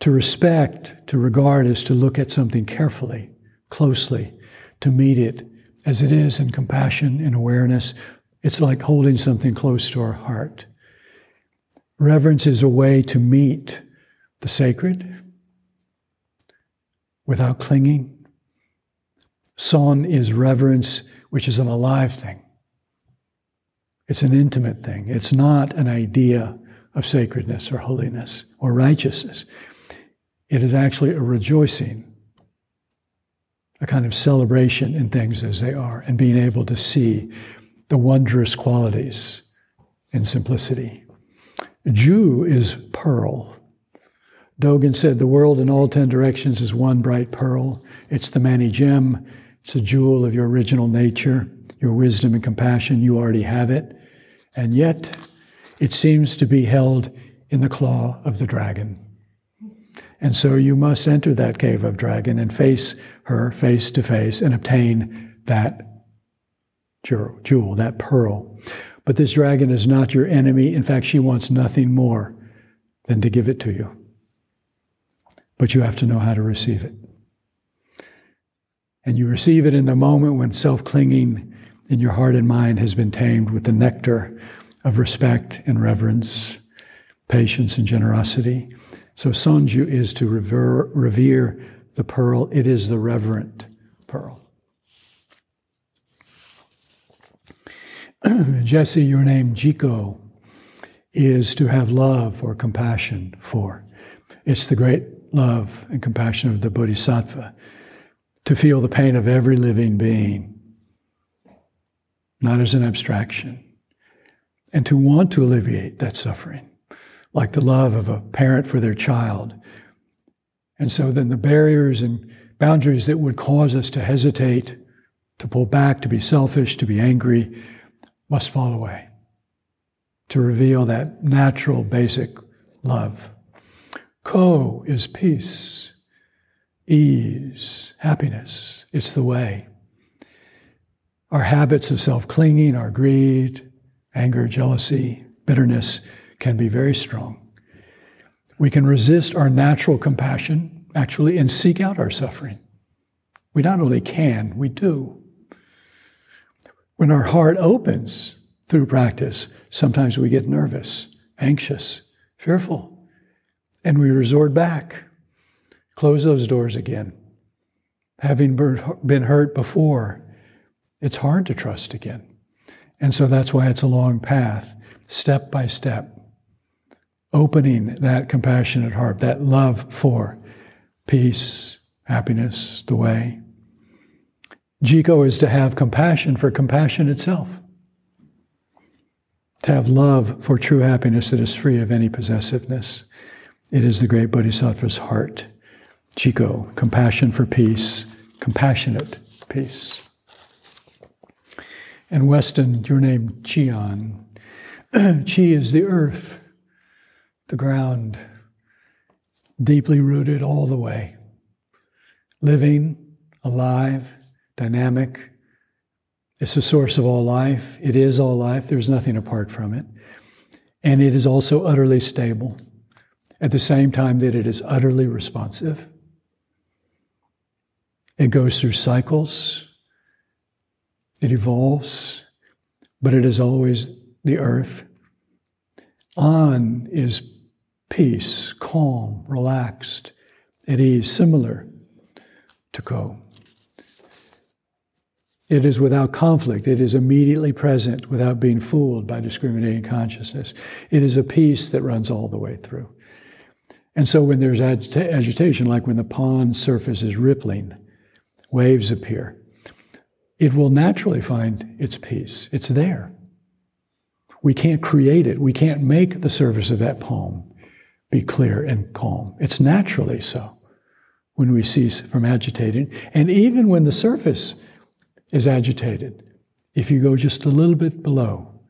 To respect, to regard, is to look at something carefully, closely, to meet it as it is in compassion, in awareness. It's like holding something close to our heart. Reverence is a way to meet the sacred without clinging, Son is reverence, which is an alive thing. It's an intimate thing. It's not an idea of sacredness or holiness or righteousness. It is actually a rejoicing, a kind of celebration in things as they are, and being able to see the wondrous qualities in simplicity. Ju is pearl. Dogen said the world in all ten directions is one bright pearl. It's the mani gem It's a jewel of your original nature, your wisdom and compassion. You already have it. And yet, it seems to be held in the claw of the dragon. And so you must enter that cave of dragon and face her face to face and obtain that jewel, that pearl. But this dragon is not your enemy. In fact, she wants nothing more than to give it to you. But you have to know how to receive it. And you receive it in the moment when self clinging in your heart and mind has been tamed with the nectar of respect and reverence, patience and generosity. So Sonju is to revere, revere the pearl. It is the reverent pearl. [CLEARS THROAT] Jesse, your name, Jiko, is to have love or compassion for. It's the great love and compassion of the Bodhisattva to feel the pain of every living being, not as an abstraction, and to want to alleviate that suffering, like the love of a parent for their child. And so then the barriers and boundaries that would cause us to hesitate, to pull back, to be selfish, to be angry, must fall away. To reveal that natural, basic love. Ko is peace, ease, happiness. It's the way. Our habits of self clinging, our greed, anger, jealousy, bitterness can be very strong. We can resist our natural compassion, actually, and seek out our suffering. We not only can, we do. When our heart opens through practice, sometimes we get nervous, anxious, fearful, and we resort back. Close those doors again. Having been hurt before, it's hard to trust again. And so that's why it's a long path, step by step, opening that compassionate heart, that love for peace, happiness, the way. Jiko is to have compassion for compassion itself, to have love for true happiness that is free of any possessiveness. It is the great Bodhisattva's heart. Jiko, compassion for peace, compassionate peace. And Weston, your name, Chian. Chi [CLEARS THROAT] is the earth, the ground, deeply rooted all the way, living, alive, dynamic. It's the source of all life. It is all life. There's nothing apart from it. And it is also utterly stable at the same time that it is utterly responsive. It goes through cycles, it evolves, but it is always the earth. An is peace, calm, relaxed, at ease, similar to Ko. It is without conflict. It is immediately present without being fooled by discriminating consciousness. It is a peace that runs all the way through. And so when there's agita- agitation, like when the pond surface is rippling, waves appear it will naturally find its peace. It's there. We can't create it. We can't make the surface of that poem be clear and calm. It's naturally so when we cease from agitating. And even when the surface is agitated, if you go just a little bit below,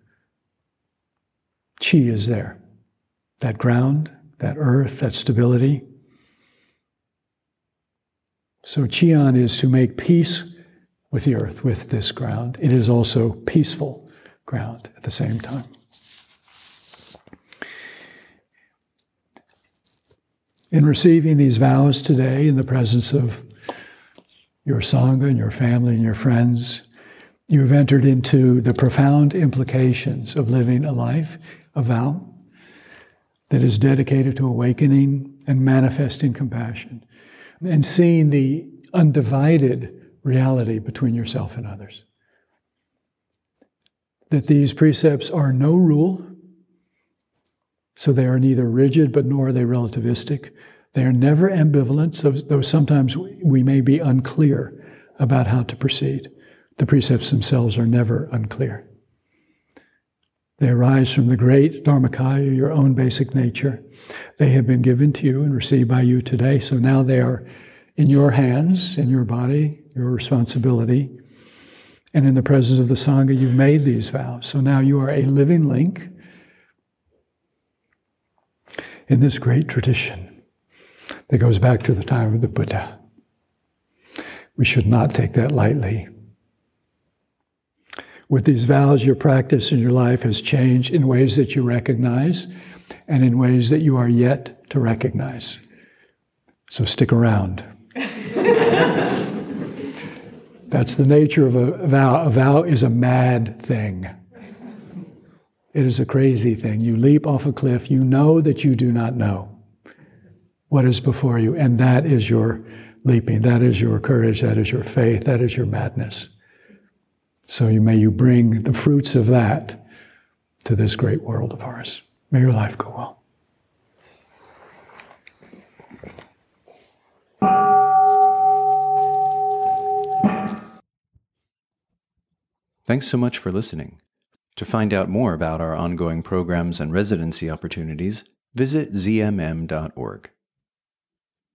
chi is there. That ground, that earth, that stability. So Chian is to make peace with the earth, with this ground. It is also peaceful ground at the same time. In receiving these vows today in the presence of your Sangha and your family and your friends, you have entered into the profound implications of living a life, a vow, that is dedicated to awakening and manifesting compassion and seeing the undivided reality between yourself and others. That these precepts are no rule, so they are neither rigid, but nor are they relativistic. They are never ambivalent, so, though sometimes we may be unclear about how to proceed. The precepts themselves are never unclear. They arise from the great Dharmakaya, your own basic nature. They have been given to you and received by you today, so now they are in your hands, in your body, your responsibility. And in the presence of the Sangha, you've made these vows. So now you are a living link in this great tradition that goes back to the time of the Buddha. We should not take that lightly. With these vows, your practice in your life has changed in ways that you recognize and in ways that you are yet to recognize. So stick around. [LAUGHS] That's the nature of a vow. A vow is a mad thing. It is a crazy thing. You leap off a cliff, you know that you do not know what is before you, and that is your leaping, that is your courage, that is your faith, that is your madness. So you may you bring the fruits of that to this great world of ours. May your life go well. Thanks so much for listening. To find out more about our ongoing programs and residency opportunities, visit zmm.org.